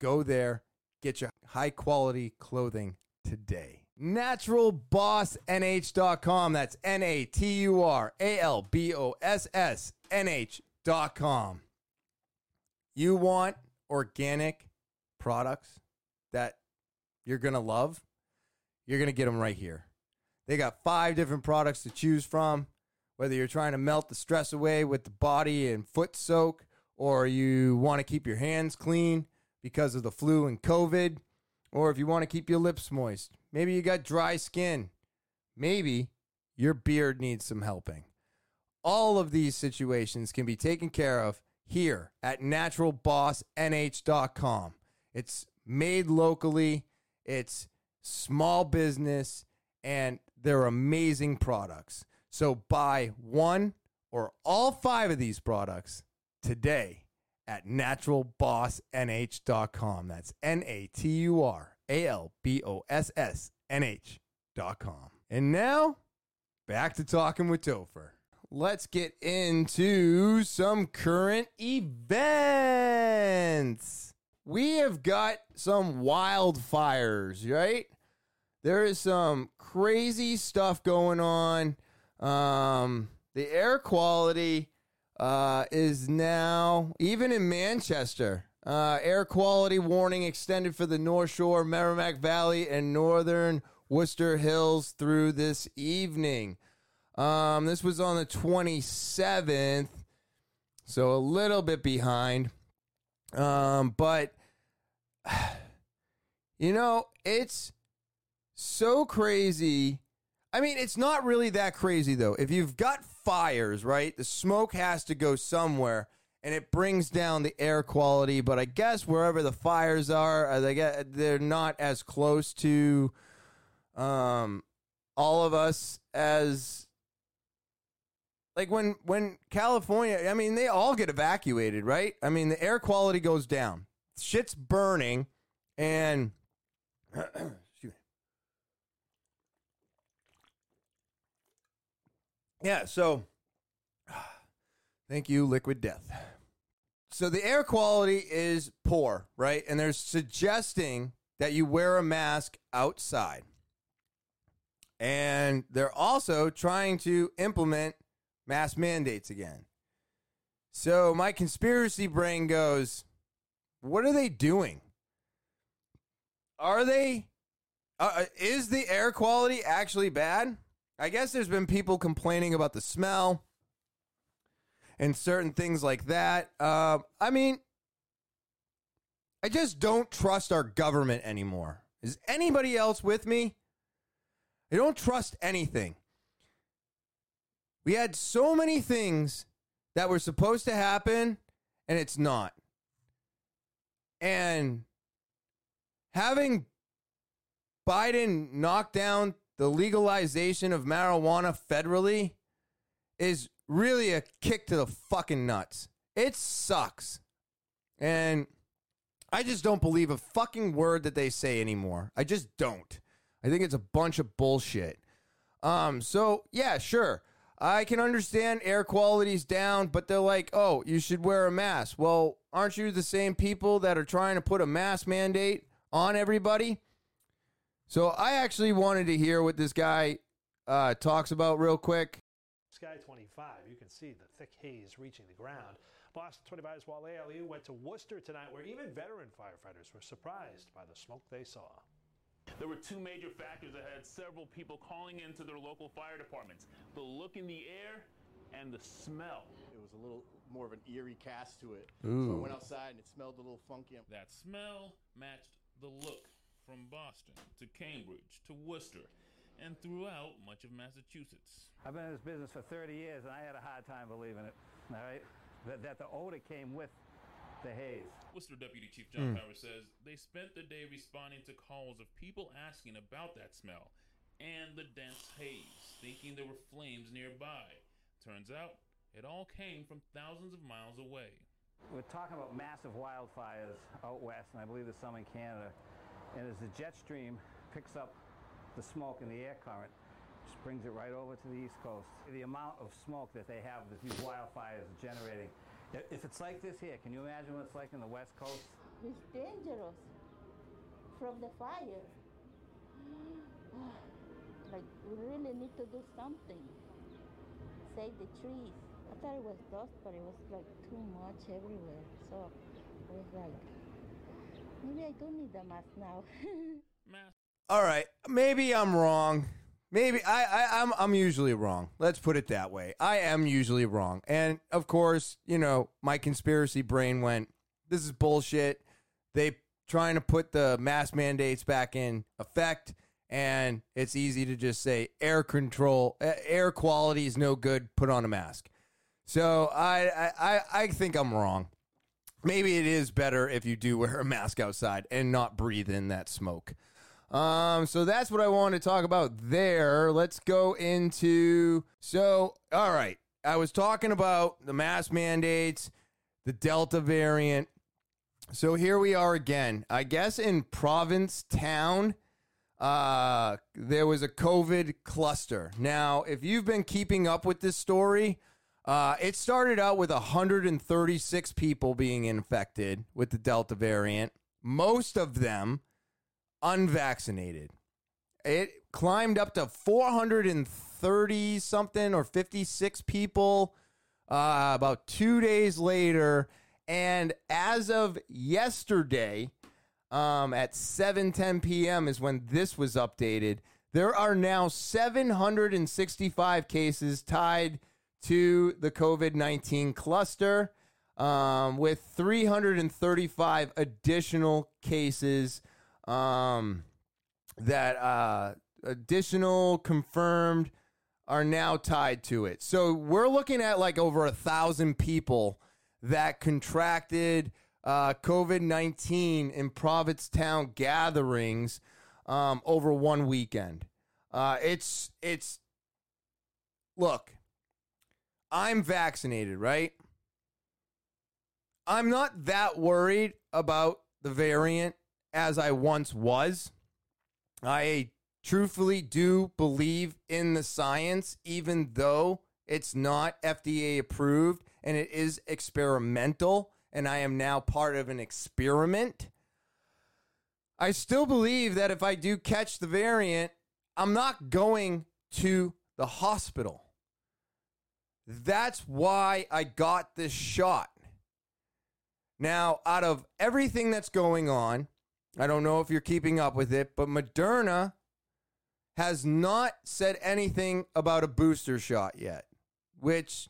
Go there, get your high quality clothing today. NaturalBossNH.com. That's N A T U R A L B O S S N H.com. You want organic products that you're going to love? You're going to get them right here. They got five different products to choose from. Whether you're trying to melt the stress away with the body and foot soak, or you want to keep your hands clean because of the flu and COVID, or if you want to keep your lips moist, maybe you got dry skin, maybe your beard needs some helping. All of these situations can be taken care of here at naturalbossnh.com. It's made locally, it's small business, and they're amazing products. So buy one or all five of these products today at naturalbossnh.com. That's N A T U R A L B O S S N H.com. And now, back to talking with Topher. Let's get into some current events. We have got some wildfires, right? There is some crazy stuff going on. Um, the air quality uh, is now, even in Manchester, uh, air quality warning extended for the North Shore, Merrimack Valley, and northern Worcester Hills through this evening. Um, this was on the 27th, so a little bit behind. Um, but, [sighs] you know, it's so crazy. I mean, it's not really that crazy, though. If you've got fires, right, the smoke has to go somewhere. And it brings down the air quality, but I guess wherever the fires are, they get they're not as close to um, all of us as like when when California, I mean, they all get evacuated, right? I mean, the air quality goes down. Shit's burning and. [clears throat] Yeah, so [sighs] thank you liquid death. So the air quality is poor, right? And they're suggesting that you wear a mask outside. And they're also trying to implement mask mandates again. So my conspiracy brain goes, what are they doing? Are they uh, uh, is the air quality actually bad? I guess there's been people complaining about the smell and certain things like that. Uh, I mean, I just don't trust our government anymore. Is anybody else with me? I don't trust anything. We had so many things that were supposed to happen, and it's not. And having Biden knock down the legalization of marijuana federally is really a kick to the fucking nuts. It sucks. And I just don't believe a fucking word that they say anymore. I just don't. I think it's a bunch of bullshit. Um, so yeah, sure. I can understand air quality's down, but they're like, oh, you should wear a mask. Well, aren't you the same people that are trying to put a mask mandate on everybody? So I actually wanted to hear what this guy uh, talks about real quick. Sky 25, you can see the thick haze reaching the ground. Boston 25's Wale Aliyu went to Worcester tonight, where even veteran firefighters were surprised by the smoke they saw. There were two major factors that had several people calling into their local fire departments the look in the air and the smell. It was a little more of an eerie cast to it. Ooh. So I went outside and it smelled a little funky. That smell matched the look from Boston to Cambridge to Worcester and throughout much of Massachusetts. I've been in this business for 30 years and I had a hard time believing it, all right? That, that the odor came with the haze. Worcester Deputy Chief John mm. Power says they spent the day responding to calls of people asking about that smell and the dense haze, thinking there were flames nearby. Turns out it all came from thousands of miles away. We're talking about massive wildfires out west, and I believe there's some in Canada. And as the jet stream picks up the smoke in the air current, just brings it right over to the East Coast. The amount of smoke that they have that these wildfires are generating. If it's like this here, can you imagine what it's like in the West Coast? It's dangerous from the fire. [sighs] like, we really need to do something. Save the trees. I thought it was dust, but it was like too much everywhere. So I was like, maybe I do need a mask now. [laughs] mask. All right, maybe I'm wrong. Maybe I, I I'm I'm usually wrong. Let's put it that way. I am usually wrong, and of course, you know, my conspiracy brain went, "This is bullshit." They trying to put the mask mandates back in effect and it's easy to just say air control, air quality is no good. Put on a mask. So I, I, I think I'm wrong. Maybe it is better if you do wear a mask outside and not breathe in that smoke. Um, so that's what I want to talk about there. Let's go into so all right. I was talking about the mask mandates, the Delta variant. So here we are again. I guess in Provincetown, uh, there was a COVID cluster. Now, if you've been keeping up with this story, uh, it started out with 136 people being infected with the Delta variant, most of them unvaccinated. It climbed up to 430 something or 56 people uh, about two days later. And as of yesterday, um, at 7:10 p.m. is when this was updated. There are now 765 cases tied to the COVID 19 cluster, um, with 335 additional cases um, that uh, additional confirmed are now tied to it. So we're looking at like over a thousand people that contracted uh, COVID 19 in Provincetown gatherings um, over one weekend. Uh, it's, it's, look, I'm vaccinated, right? I'm not that worried about the variant as I once was. I truthfully do believe in the science, even though it's not FDA approved and it is experimental and I am now part of an experiment. I still believe that if I do catch the variant, I'm not going to the hospital. That's why I got this shot. Now, out of everything that's going on, I don't know if you're keeping up with it, but Moderna has not said anything about a booster shot yet, which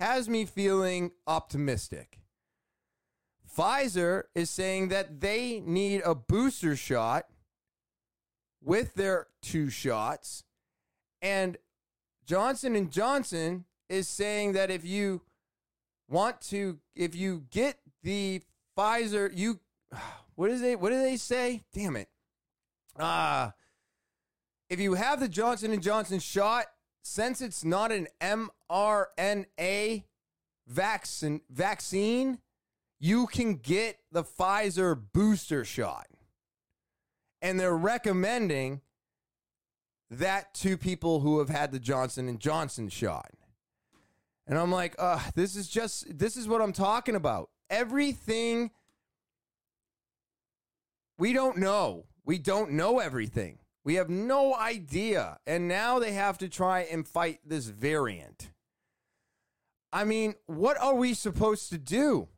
has me feeling optimistic. Pfizer is saying that they need a booster shot with their two shots and Johnson and Johnson is saying that if you want to if you get the Pfizer you [sighs] what is they what do they say? Damn it. Ah uh, if you have the Johnson and Johnson shot since it's not an mRNA vaccine vaccine you can get the Pfizer booster shot. And they're recommending that to people who have had the Johnson and Johnson shot. And I'm like, uh, this is just this is what I'm talking about. Everything we don't know. We don't know everything. We have no idea. And now they have to try and fight this variant. I mean, what are we supposed to do?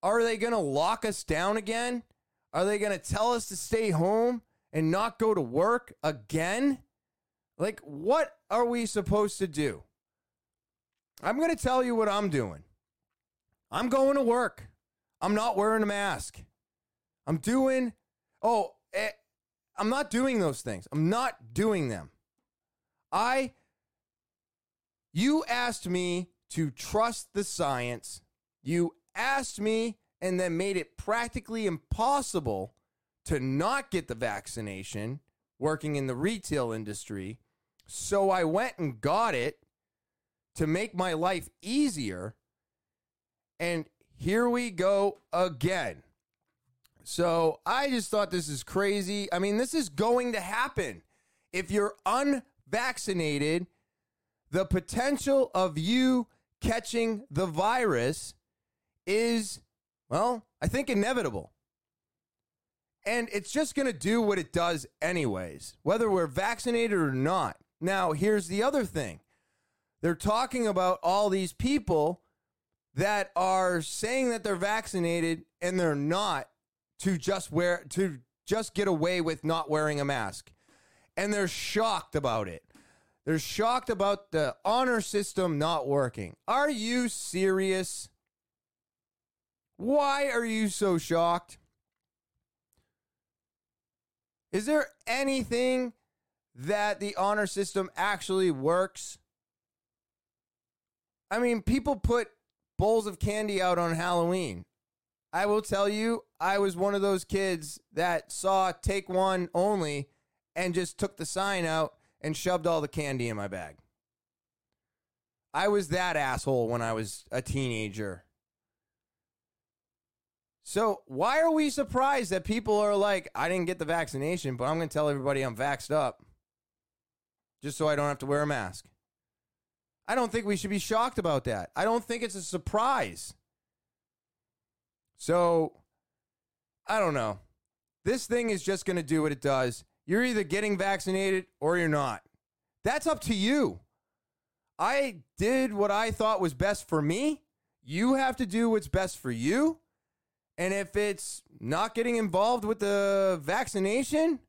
Are they going to lock us down again? Are they going to tell us to stay home and not go to work again? Like, what are we supposed to do? I'm going to tell you what I'm doing. I'm going to work. I'm not wearing a mask. I'm doing, oh, eh, I'm not doing those things. I'm not doing them. I, you asked me to trust the science. You asked me and then made it practically impossible to not get the vaccination working in the retail industry. So I went and got it to make my life easier. And here we go again. So I just thought this is crazy. I mean, this is going to happen. If you're unvaccinated, the potential of you catching the virus is, well, I think inevitable. And it's just going to do what it does, anyways, whether we're vaccinated or not. Now, here's the other thing they're talking about all these people that are saying that they're vaccinated and they're not to just wear to just get away with not wearing a mask. And they're shocked about it. They're shocked about the honor system not working. Are you serious? Why are you so shocked? Is there anything that the honor system actually works? I mean, people put bowls of candy out on Halloween. I will tell you, I was one of those kids that saw take one only and just took the sign out and shoved all the candy in my bag. I was that asshole when I was a teenager. So, why are we surprised that people are like, I didn't get the vaccination, but I'm going to tell everybody I'm vaxxed up just so I don't have to wear a mask? I don't think we should be shocked about that. I don't think it's a surprise. So, I don't know. This thing is just going to do what it does. You're either getting vaccinated or you're not. That's up to you. I did what I thought was best for me. You have to do what's best for you. And if it's not getting involved with the vaccination,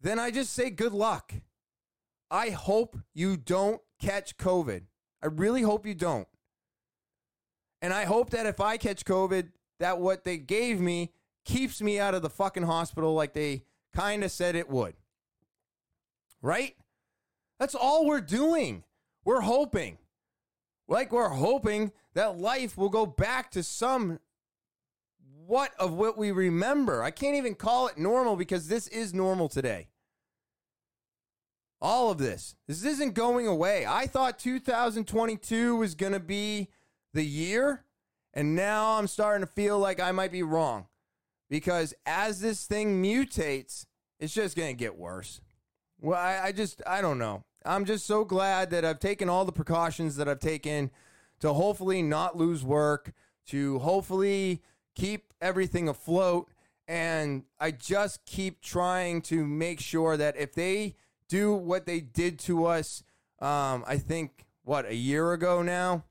then I just say good luck. I hope you don't catch COVID. I really hope you don't. And I hope that if I catch COVID, that what they gave me keeps me out of the fucking hospital like they kind of said it would. Right? That's all we're doing. We're hoping. Like we're hoping that life will go back to some what of what we remember. I can't even call it normal because this is normal today. All of this. This isn't going away. I thought 2022 was going to be the year, and now I'm starting to feel like I might be wrong because as this thing mutates, it's just going to get worse. Well, I, I, just, I don't know. I'm just so glad that I've taken all the precautions that I've taken to hopefully not lose work, to hopefully keep everything afloat. And I just keep trying to make sure that if they do what they did to us, um, I think, what, a year ago now?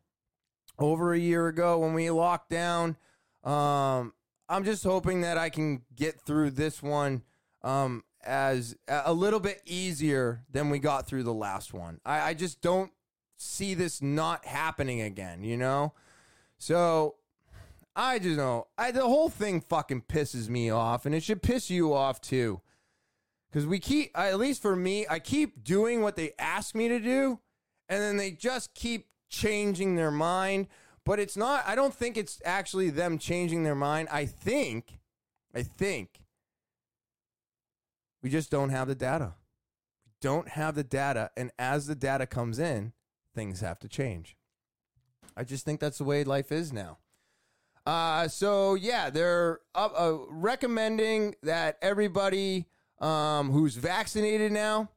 Over a year ago when we locked down. Um, I'm just hoping that I can get through this one um, as a little bit easier than we got through the last one. I, I just don't see this not happening again, you know? So I just know I, the whole thing fucking pisses me off, and it should piss you off too. Because we keep, at least for me, I keep doing what they ask me to do, and then they just keep changing their mind. But it's not, I don't think it's actually them changing their mind. I think, I think we just don't have the data. We don't have the data. And as the data comes in, things have to change. I just think that's the way life is now. Uh, so yeah, they're up, uh, recommending that everybody um, who's vaccinated now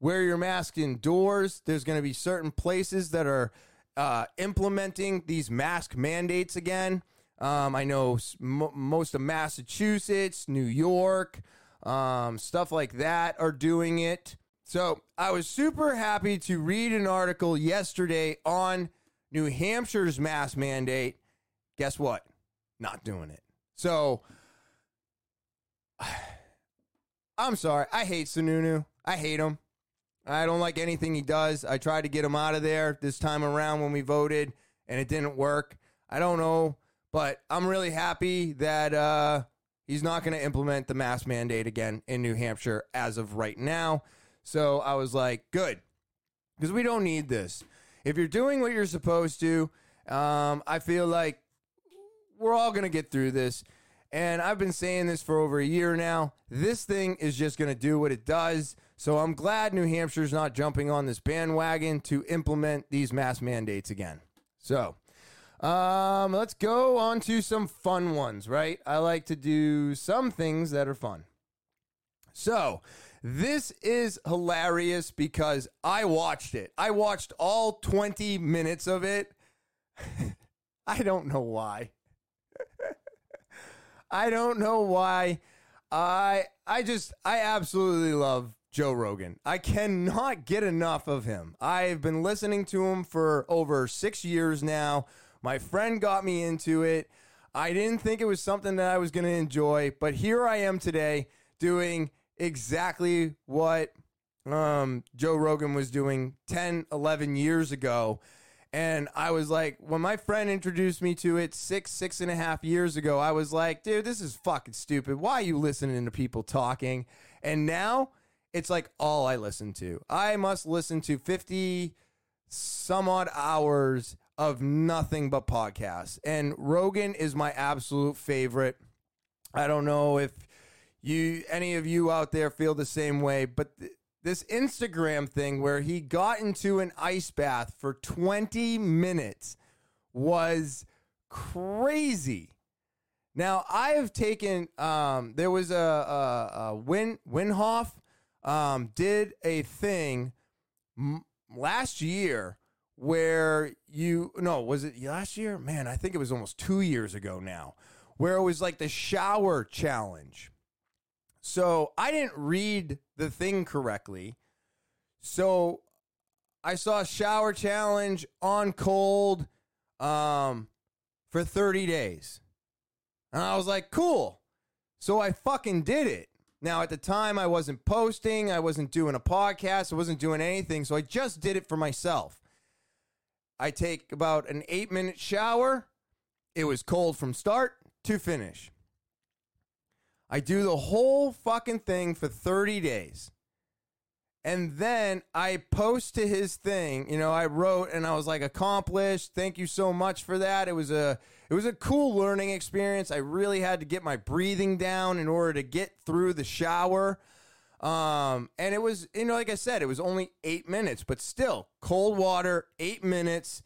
wear your mask indoors. There's going to be certain places that are uh, implementing these mask mandates again. Um, I know m- most of Massachusetts, New York, um, stuff like that are doing it. So I was super happy to read an article yesterday on New Hampshire's mask mandate, guess what? Not doing it. So [sighs] I'm sorry. I hate Sununu. I hate him. I don't like anything he does. I tried to get him out of there this time around when we voted, and it didn't work. I don't know, but I'm really happy that uh, he's not going to implement the mask mandate again in New Hampshire as of right now. So I was like, good, because we don't need this. If you're doing what you're supposed to, um, I feel like we're all going to get through this. And I've been saying this for over a year now. This thing is just going to do what it does. So I'm glad New Hampshire's not jumping on this bandwagon to implement these mask mandates again. So um, let's go on to some fun ones, right? I like to do some things that are fun. So this is hilarious because I watched it. I watched all 20 minutes of it. [laughs] I don't know why. [laughs] I don't know why. I I just I absolutely love Joe Rogan. I cannot get enough of him. I've been listening to him for over 6 years now. My friend got me into it. I didn't think it was something that I was going to enjoy, but here I am today doing exactly what um, Joe Rogan was doing 10, 11 years ago. And I was like, when my friend introduced me to it six, six and a half years ago, I was like, dude, this is fucking stupid. Why are you listening to people talking? And now it's like all I listen to. I must listen to 50 some odd hours of nothing but podcasts. And Rogan is my absolute favorite. I don't know if you any of you out there feel the same way, but th- this Instagram thing where he got into an ice bath for 20 minutes was crazy. Now I have taken. Um, there was a, a, a Win Winhoff um, did a thing m- last year where you no was it last year? Man, I think it was almost two years ago now, where it was like the shower challenge. So I didn't read the thing correctly. So I saw a shower challenge on cold um, for 30 days. And I was like, cool. So I fucking did it. Now, at the time, I wasn't posting, I wasn't doing a podcast, I wasn't doing anything. So I just did it for myself. I take about an eight minute shower. It was cold from start to finish. I do the whole fucking thing for 30 days. And then I post to his thing, you know, I wrote and I was like accomplished. Thank you so much for that. It was a it was a cool learning experience. I really had to get my breathing down in order to get through the shower. Um, and it was, you know, like I said, it was only eight minutes, but still cold water, eight minutes,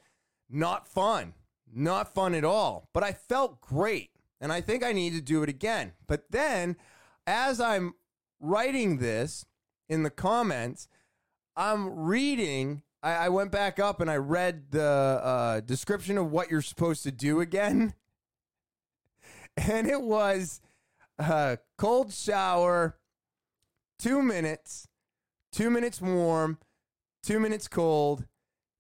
not fun, not fun at all. But I felt great and I think I need to do it again. But then, as I'm writing this in the comments, I'm reading. I, I went back up and I read the uh, description of what you're supposed to do again, [laughs] and it was uh, cold shower, two minutes, two minutes warm, two minutes cold.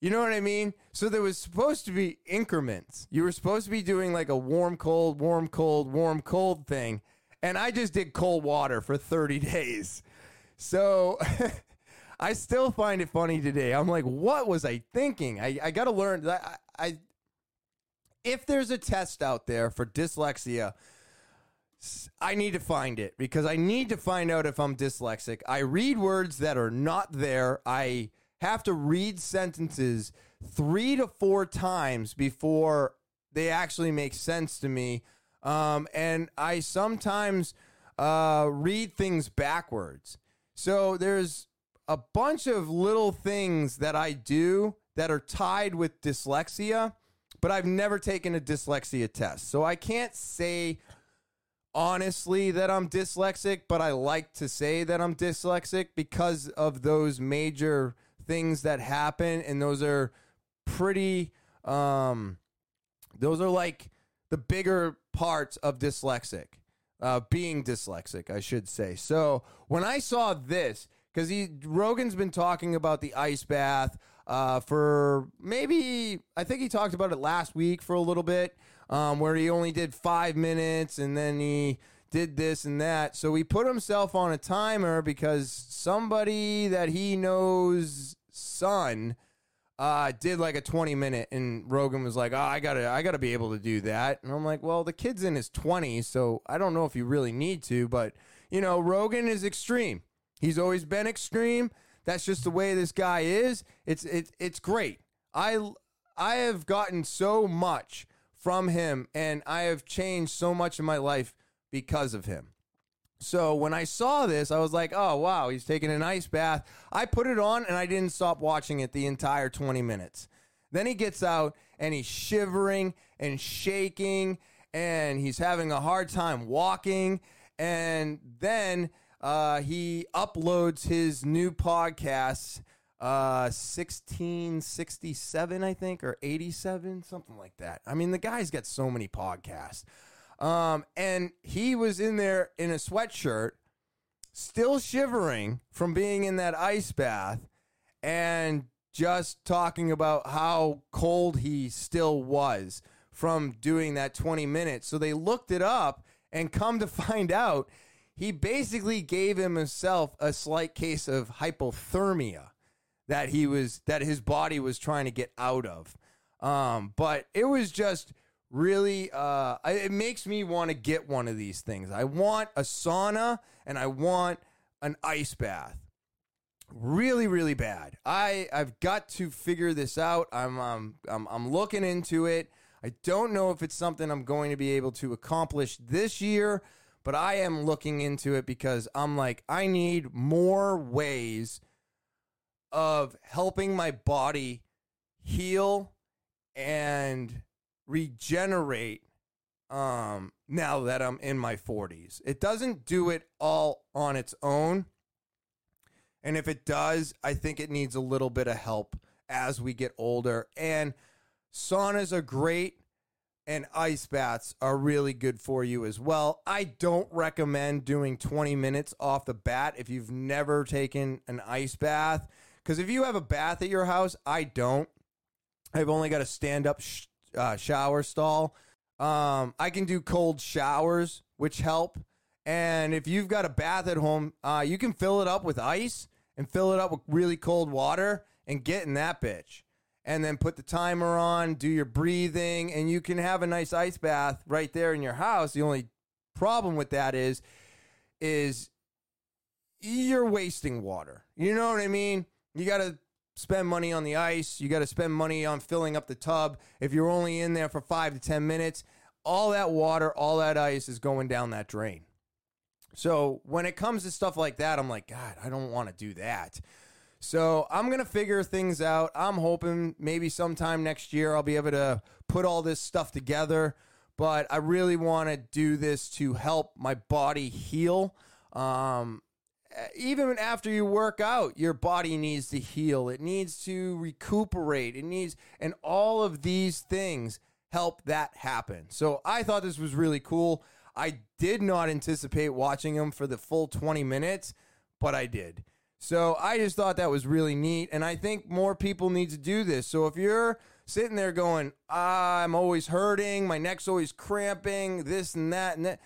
You know what I mean? So there was supposed to be increments. You were supposed to be doing like a warm, cold, warm, cold, warm, cold thing. And I just did cold water for 30 [laughs] days. So [laughs] I still find it funny today. I'm like, what was I thinking? I, I got to learn that I, I, if there's a test out there for dyslexia, I need to find it because I need to find out if I'm dyslexic. I read words that are not there. I have to read sentences three to four times before they actually make sense to me. Um, and I sometimes uh, read things backwards. So there's a bunch of little things that I do that are tied with dyslexia, but I've never taken a dyslexia test. So I can't say honestly that I'm dyslexic, but I like to say that I'm dyslexic because of those major things that happen and those are pretty um those are like the bigger parts of dyslexic uh being dyslexic I should say. So when I saw this because he Rogan's been talking about the ice bath uh, for maybe I think he talked about it last week for a little bit, um, where he only did five minutes and then he did this and that. So he put himself on a timer because somebody that he knows son uh, did like a 20 minute and Rogan was like, "Oh, I got to I got to be able to do that." And I'm like, "Well, the kid's in his 20s, so I don't know if you really need to, but you know, Rogan is extreme. He's always been extreme. That's just the way this guy is. It's it, it's great. I I have gotten so much from him and I have changed so much in my life because of him. So when I saw this, I was like, "Oh wow, he's taking an ice bath." I put it on and I didn't stop watching it the entire 20 minutes. Then he gets out and he's shivering and shaking and he's having a hard time walking and then uh, he uploads his new podcast uh 1667 i think or 87 something like that i mean the guy's got so many podcasts um and he was in there in a sweatshirt still shivering from being in that ice bath and just talking about how cold he still was from doing that 20 minutes so they looked it up and come to [laughs] find out he basically gave himself a slight case of hypothermia that he was that his body was trying to get out of. Um, but it was just really uh, it makes me want to get one of these things. I want a sauna and I want an ice bath. Really, really bad. I I've got to figure this out. I'm um I'm I'm looking into it. I don't know if it's something I'm going to be able to accomplish this year, but I am looking into it because I'm like I need more ways of helping my body heal and regenerate um now that I'm in my 40s. It doesn't do it all on its own. And if it does, I think it needs a little bit of help as we get older. And saunas are great and ice baths are really good for you as well. I don't recommend doing 20 minutes off the bat if you've never taken an ice bath. Because if you have a bath at your house, I don't. I've only got a stand up sh- uh, shower stall. Um, I can do cold showers, which help. And if you've got a bath at home, uh, you can fill it up with ice and fill it up with really cold water and get in that bitch. And then put the timer on, do your breathing, and you can have a nice ice bath right there in your house. The only problem with that is, is you're wasting water. You know what I mean? You got to spend money on the ice. You got to spend money on filling up the tub. If you're only in there for five to 10 minutes, all that water, all that ice is going down that drain. So when it comes to stuff like that, I'm like, God, I don't want to do that. So I'm going to figure things out. I'm hoping maybe sometime next year I'll be able to put all this stuff together. But I really want to do this to help my body heal. Um, even after you work out, your body needs to heal. It needs to recuperate. It needs, and all of these things help that happen. So I thought this was really cool. I did not anticipate watching them for the full 20 minutes, but I did. So I just thought that was really neat. And I think more people need to do this. So if you're sitting there going, I'm always hurting, my neck's always cramping, this and that, and that,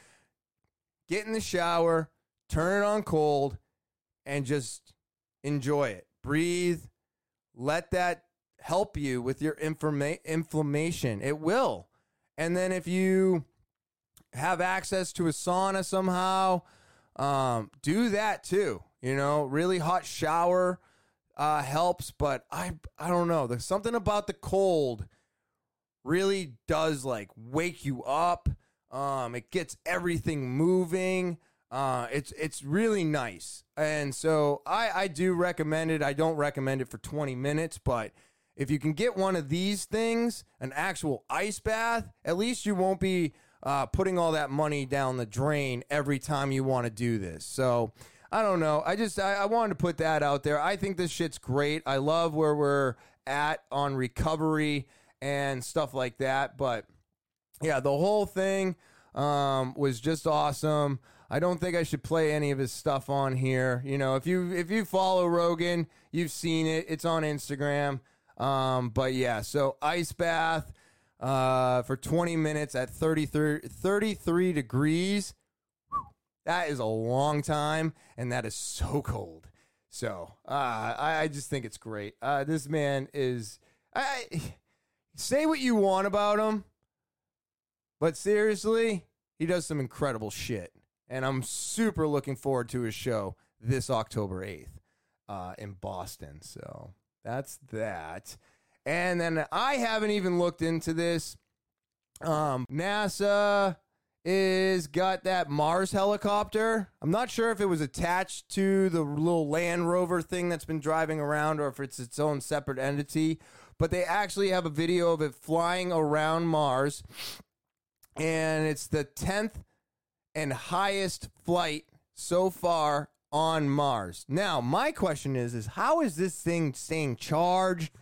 get in the shower, turn it on cold, and just enjoy it. Breathe. Let that help you with your informa- inflammation. It will. And then if you have access to a sauna somehow, um, do that too. You know, really hot shower uh, helps, but I I don't know. There's something about the cold really does like wake you up. Um, it gets everything moving. Uh, it's it's really nice, and so I I do recommend it. I don't recommend it for 20 minutes, but if you can get one of these things, an actual ice bath, at least you won't be uh, putting all that money down the drain every time you want to do this. So I don't know. I just I, I wanted to put that out there. I think this shit's great. I love where we're at on recovery and stuff like that. But yeah, the whole thing. um, was just awesome. I don't think I should play any of his stuff on here. You know, if you if you follow Rogan, you've seen it. It's on Instagram. Um, but yeah, so ice bath uh, for 20 minutes at 33, 33 degrees. That is a long time, and that is so cold. So uh, I, I just think it's great. Uh, this man is. I say what you want about him, but seriously, he does some incredible shit, and I'm super looking forward to his show this October 8th uh, in Boston. So that's that. And then I haven't even looked into this. Um, NASA is got that Mars helicopter. I'm not sure if it was attached to the little Land Rover thing that's been driving around or if it's its own separate entity, but they actually have a video of it flying around Mars. And it's the 10th and highest flight so far on Mars. Now, my question is is how is this thing staying charged?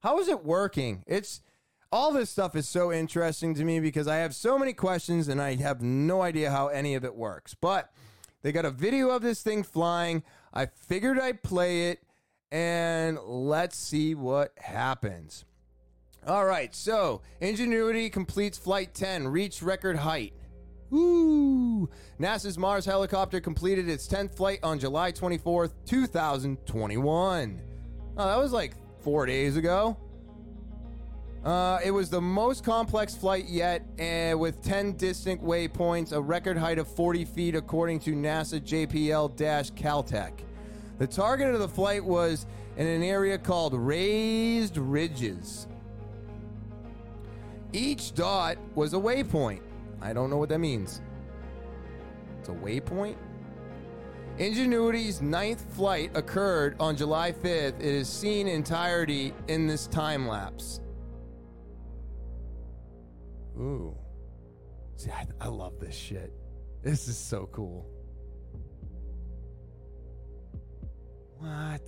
How is it working? It's all this stuff is so interesting to me because I have so many questions and I have no idea how any of it works. But they got a video of this thing flying. I figured I'd play it and let's see what happens. All right, so Ingenuity completes Flight 10, reached record height. Woo! NASA's Mars helicopter completed its 10th flight on July 24th, 2021. Oh, that was like four days ago. Uh, it was the most complex flight yet, and with 10 distinct waypoints, a record height of 40 feet, according to NASA JPL Caltech. The target of the flight was in an area called Raised Ridges. Each dot was a waypoint. I don't know what that means. It's a waypoint? Ingenuity's ninth flight occurred on July 5th. It is seen entirety in this time lapse. Ooh. See, I, I love this shit. This is so cool. What?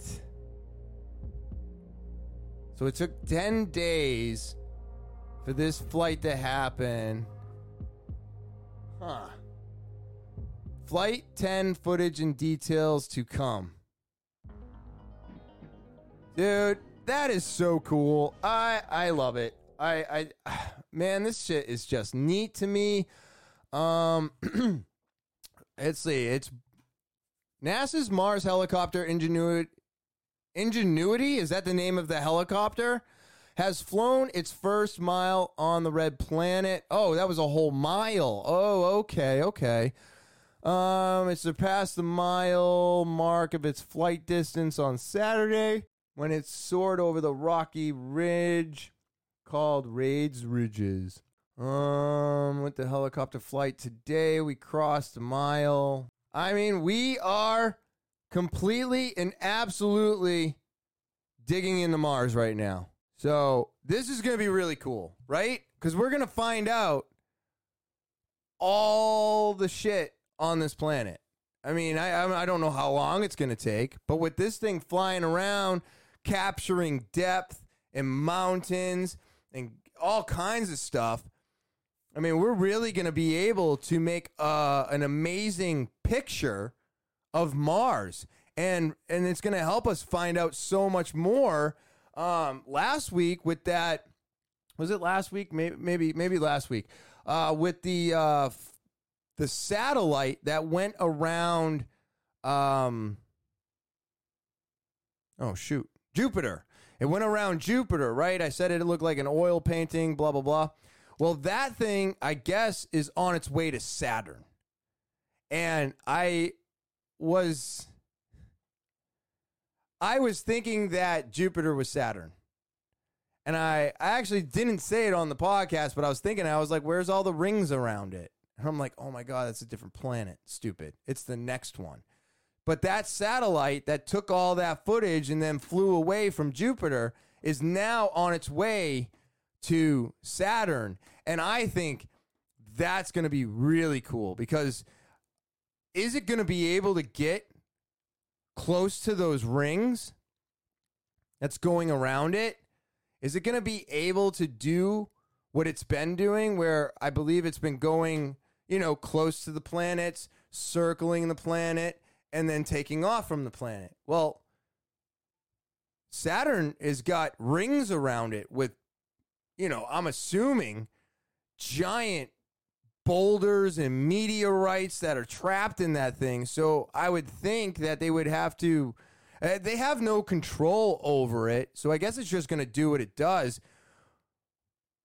So it took 10 days for this flight to happen. Huh. Flight 10 footage and details to come. Dude, that is so cool. I I love it. I I [sighs] man, this shit is just neat to me. Um [clears throat] let's see. It's NASA's Mars helicopter Ingenuity Ingenuity, is that the name of the helicopter? Has flown its first mile on the red planet. Oh, that was a whole mile. Oh, okay, okay. Um, it surpassed the mile mark of its flight distance on Saturday when it soared over the rocky ridge called Raised Ridges. Um, with the helicopter flight today, we crossed a mile. I mean, we are completely and absolutely digging into Mars right now. So this is going to be really cool, right? Because we're going to find out all the shit on this planet. I mean, I I don't know how long it's going to take, but with this thing flying around, capturing depth and mountains and all kinds of stuff, I mean, we're really going to be able to make uh, an amazing picture of Mars, and and it's going to help us find out so much more. Um, last week with that, was it last week? Maybe maybe maybe last week uh, with the uh, f- the satellite that went around. Um, oh shoot, Jupiter. It went around Jupiter, right? I said it looked like an oil painting. Blah blah blah. Well, that thing, I guess, is on its way to Saturn. And I was I was thinking that Jupiter was Saturn. And I, I actually didn't say it on the podcast, but I was thinking, I was like, where's all the rings around it? And I'm like, oh my God, that's a different planet. Stupid. It's the next one. But that satellite that took all that footage and then flew away from Jupiter is now on its way to Saturn. And I think that's going to be really cool because is it going to be able to get close to those rings that's going around it? Is it going to be able to do what it's been doing where I believe it's been going, you know, close to the planets, circling the planet, and then taking off from the planet. Well, Saturn has got rings around it with, you know, I'm assuming giant boulders and meteorites that are trapped in that thing. So I would think that they would have to, uh, they have no control over it. So I guess it's just going to do what it does.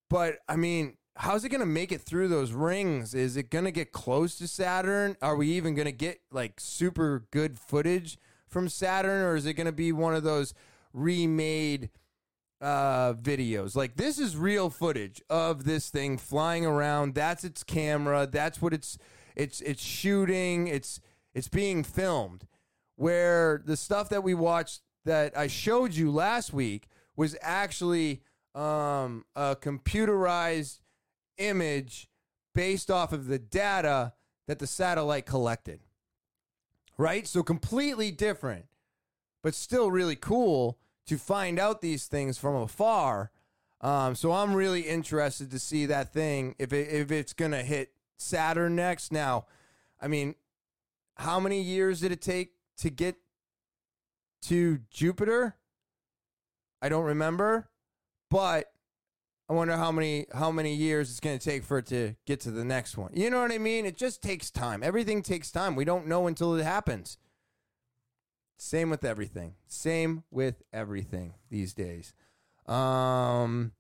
But I mean, how's it going to make it through those rings? Is it going to get close to Saturn? Are we even going to get like super good footage from Saturn? Or is it going to be one of those remade uh videos. Like this is real footage of this thing flying around. That's its camera. That's what it's it's it's shooting. It's it's being filmed. Where the stuff that we watched that I showed you last week was actually um a computerized image based off of the data that the satellite collected. Right? So completely different but still really cool to find out these things from afar. Um, so I'm really interested to see that thing if it, if it's gonna hit Saturn next. Now, I mean, how many years did it take to get to Jupiter? I don't remember, but I wonder how many how many years it's going to take for it to get to the next one. You know what I mean? It just takes time. Everything takes time. We don't know until it happens. Same with everything. Same with everything these days. Um,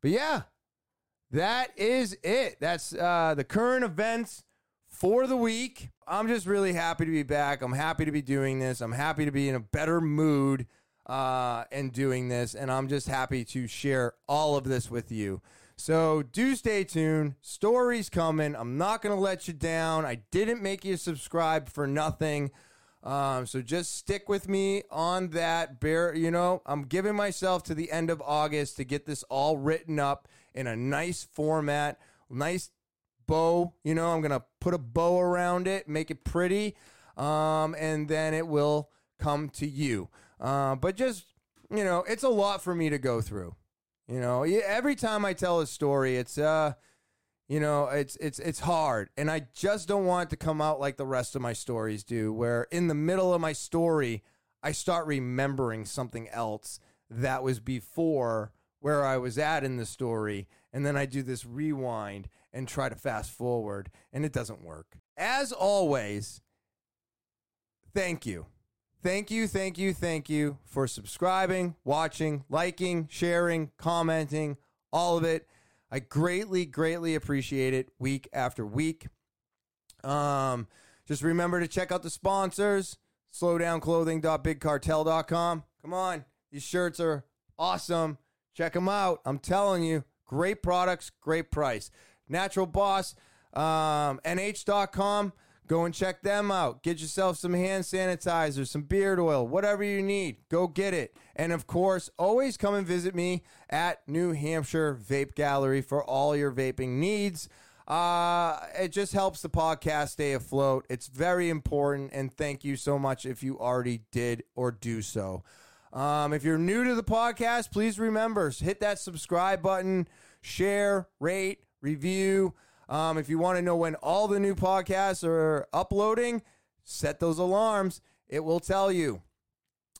but yeah, that is it. That's uh, the current events for the week. I'm just really happy to be back. I'm happy to be doing this. I'm happy to be in a better mood uh, and doing this. And I'm just happy to share all of this with you. So do stay tuned. Stories coming. I'm not going to let you down. I didn't make you subscribe for nothing. Um, so just stick with me on that. Bear, you know, I'm giving myself to the end of August to get this all written up in a nice format, nice bow. You know, I'm gonna put a bow around it, make it pretty, um, and then it will come to you. Uh, but just you know, it's a lot for me to go through. You know, every time I tell a story, it's uh you know, it's it's it's hard, and I just don't want to come out like the rest of my stories do, where in the middle of my story, I start remembering something else that was before where I was at in the story, and then I do this rewind and try to fast forward, and it doesn't work. As always, thank you. Thank you, thank you, thank you for subscribing, watching, liking, sharing, commenting, all of it. I greatly, greatly appreciate it week after week. Um, just remember to check out the sponsors slowdownclothing.bigcartel.com. Come on, these shirts are awesome. Check them out. I'm telling you, great products, great price. Natural Boss, um, NH.com. Go and check them out. Get yourself some hand sanitizer, some beard oil, whatever you need. Go get it. And of course, always come and visit me at New Hampshire Vape Gallery for all your vaping needs. Uh, it just helps the podcast stay afloat. It's very important. And thank you so much if you already did or do so. Um, if you're new to the podcast, please remember hit that subscribe button, share, rate, review. Um, if you want to know when all the new podcasts are uploading, set those alarms. It will tell you.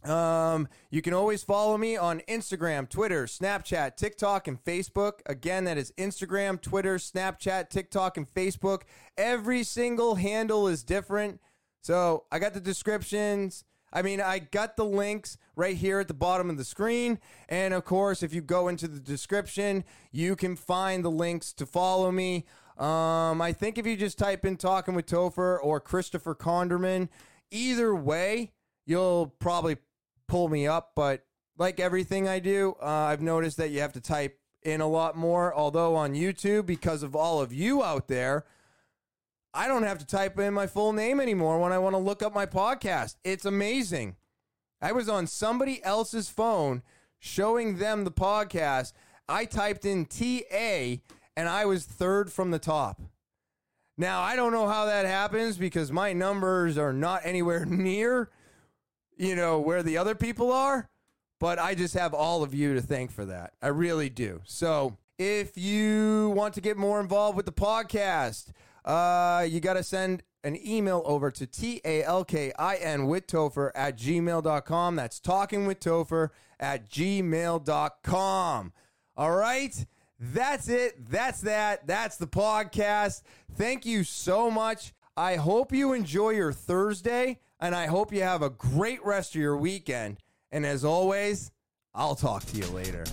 Um, you can always follow me on Instagram, Twitter, Snapchat, TikTok, and Facebook. Again, that is Instagram, Twitter, Snapchat, TikTok, and Facebook. Every single handle is different. So I got the descriptions. I mean, I got the links right here at the bottom of the screen. And of course, if you go into the description, you can find the links to follow me. Um, I think if you just type in Talking with Topher or Christopher Conderman, either way, you'll probably pull me up. But like everything I do, uh, I've noticed that you have to type in a lot more. Although on YouTube, because of all of you out there, I don't have to type in my full name anymore when I want to look up my podcast. It's amazing. I was on somebody else's phone showing them the podcast. I typed in TA and I was third from the top. Now, I don't know how that happens because my numbers are not [laughs] anywhere near, you know, where the other people are, but I just have all of you to thank for that. I really do. So, if you want to get more involved with the podcast, uh, you got to send an email over to T-A-L-K-I-N with Topher at gmail.com. That's talking with Topher at gmail.com. All right. That's it. That's that. That's the podcast. Thank you so much. I hope you enjoy your Thursday and I hope you have a great rest of your weekend. And as always, I'll talk to you later.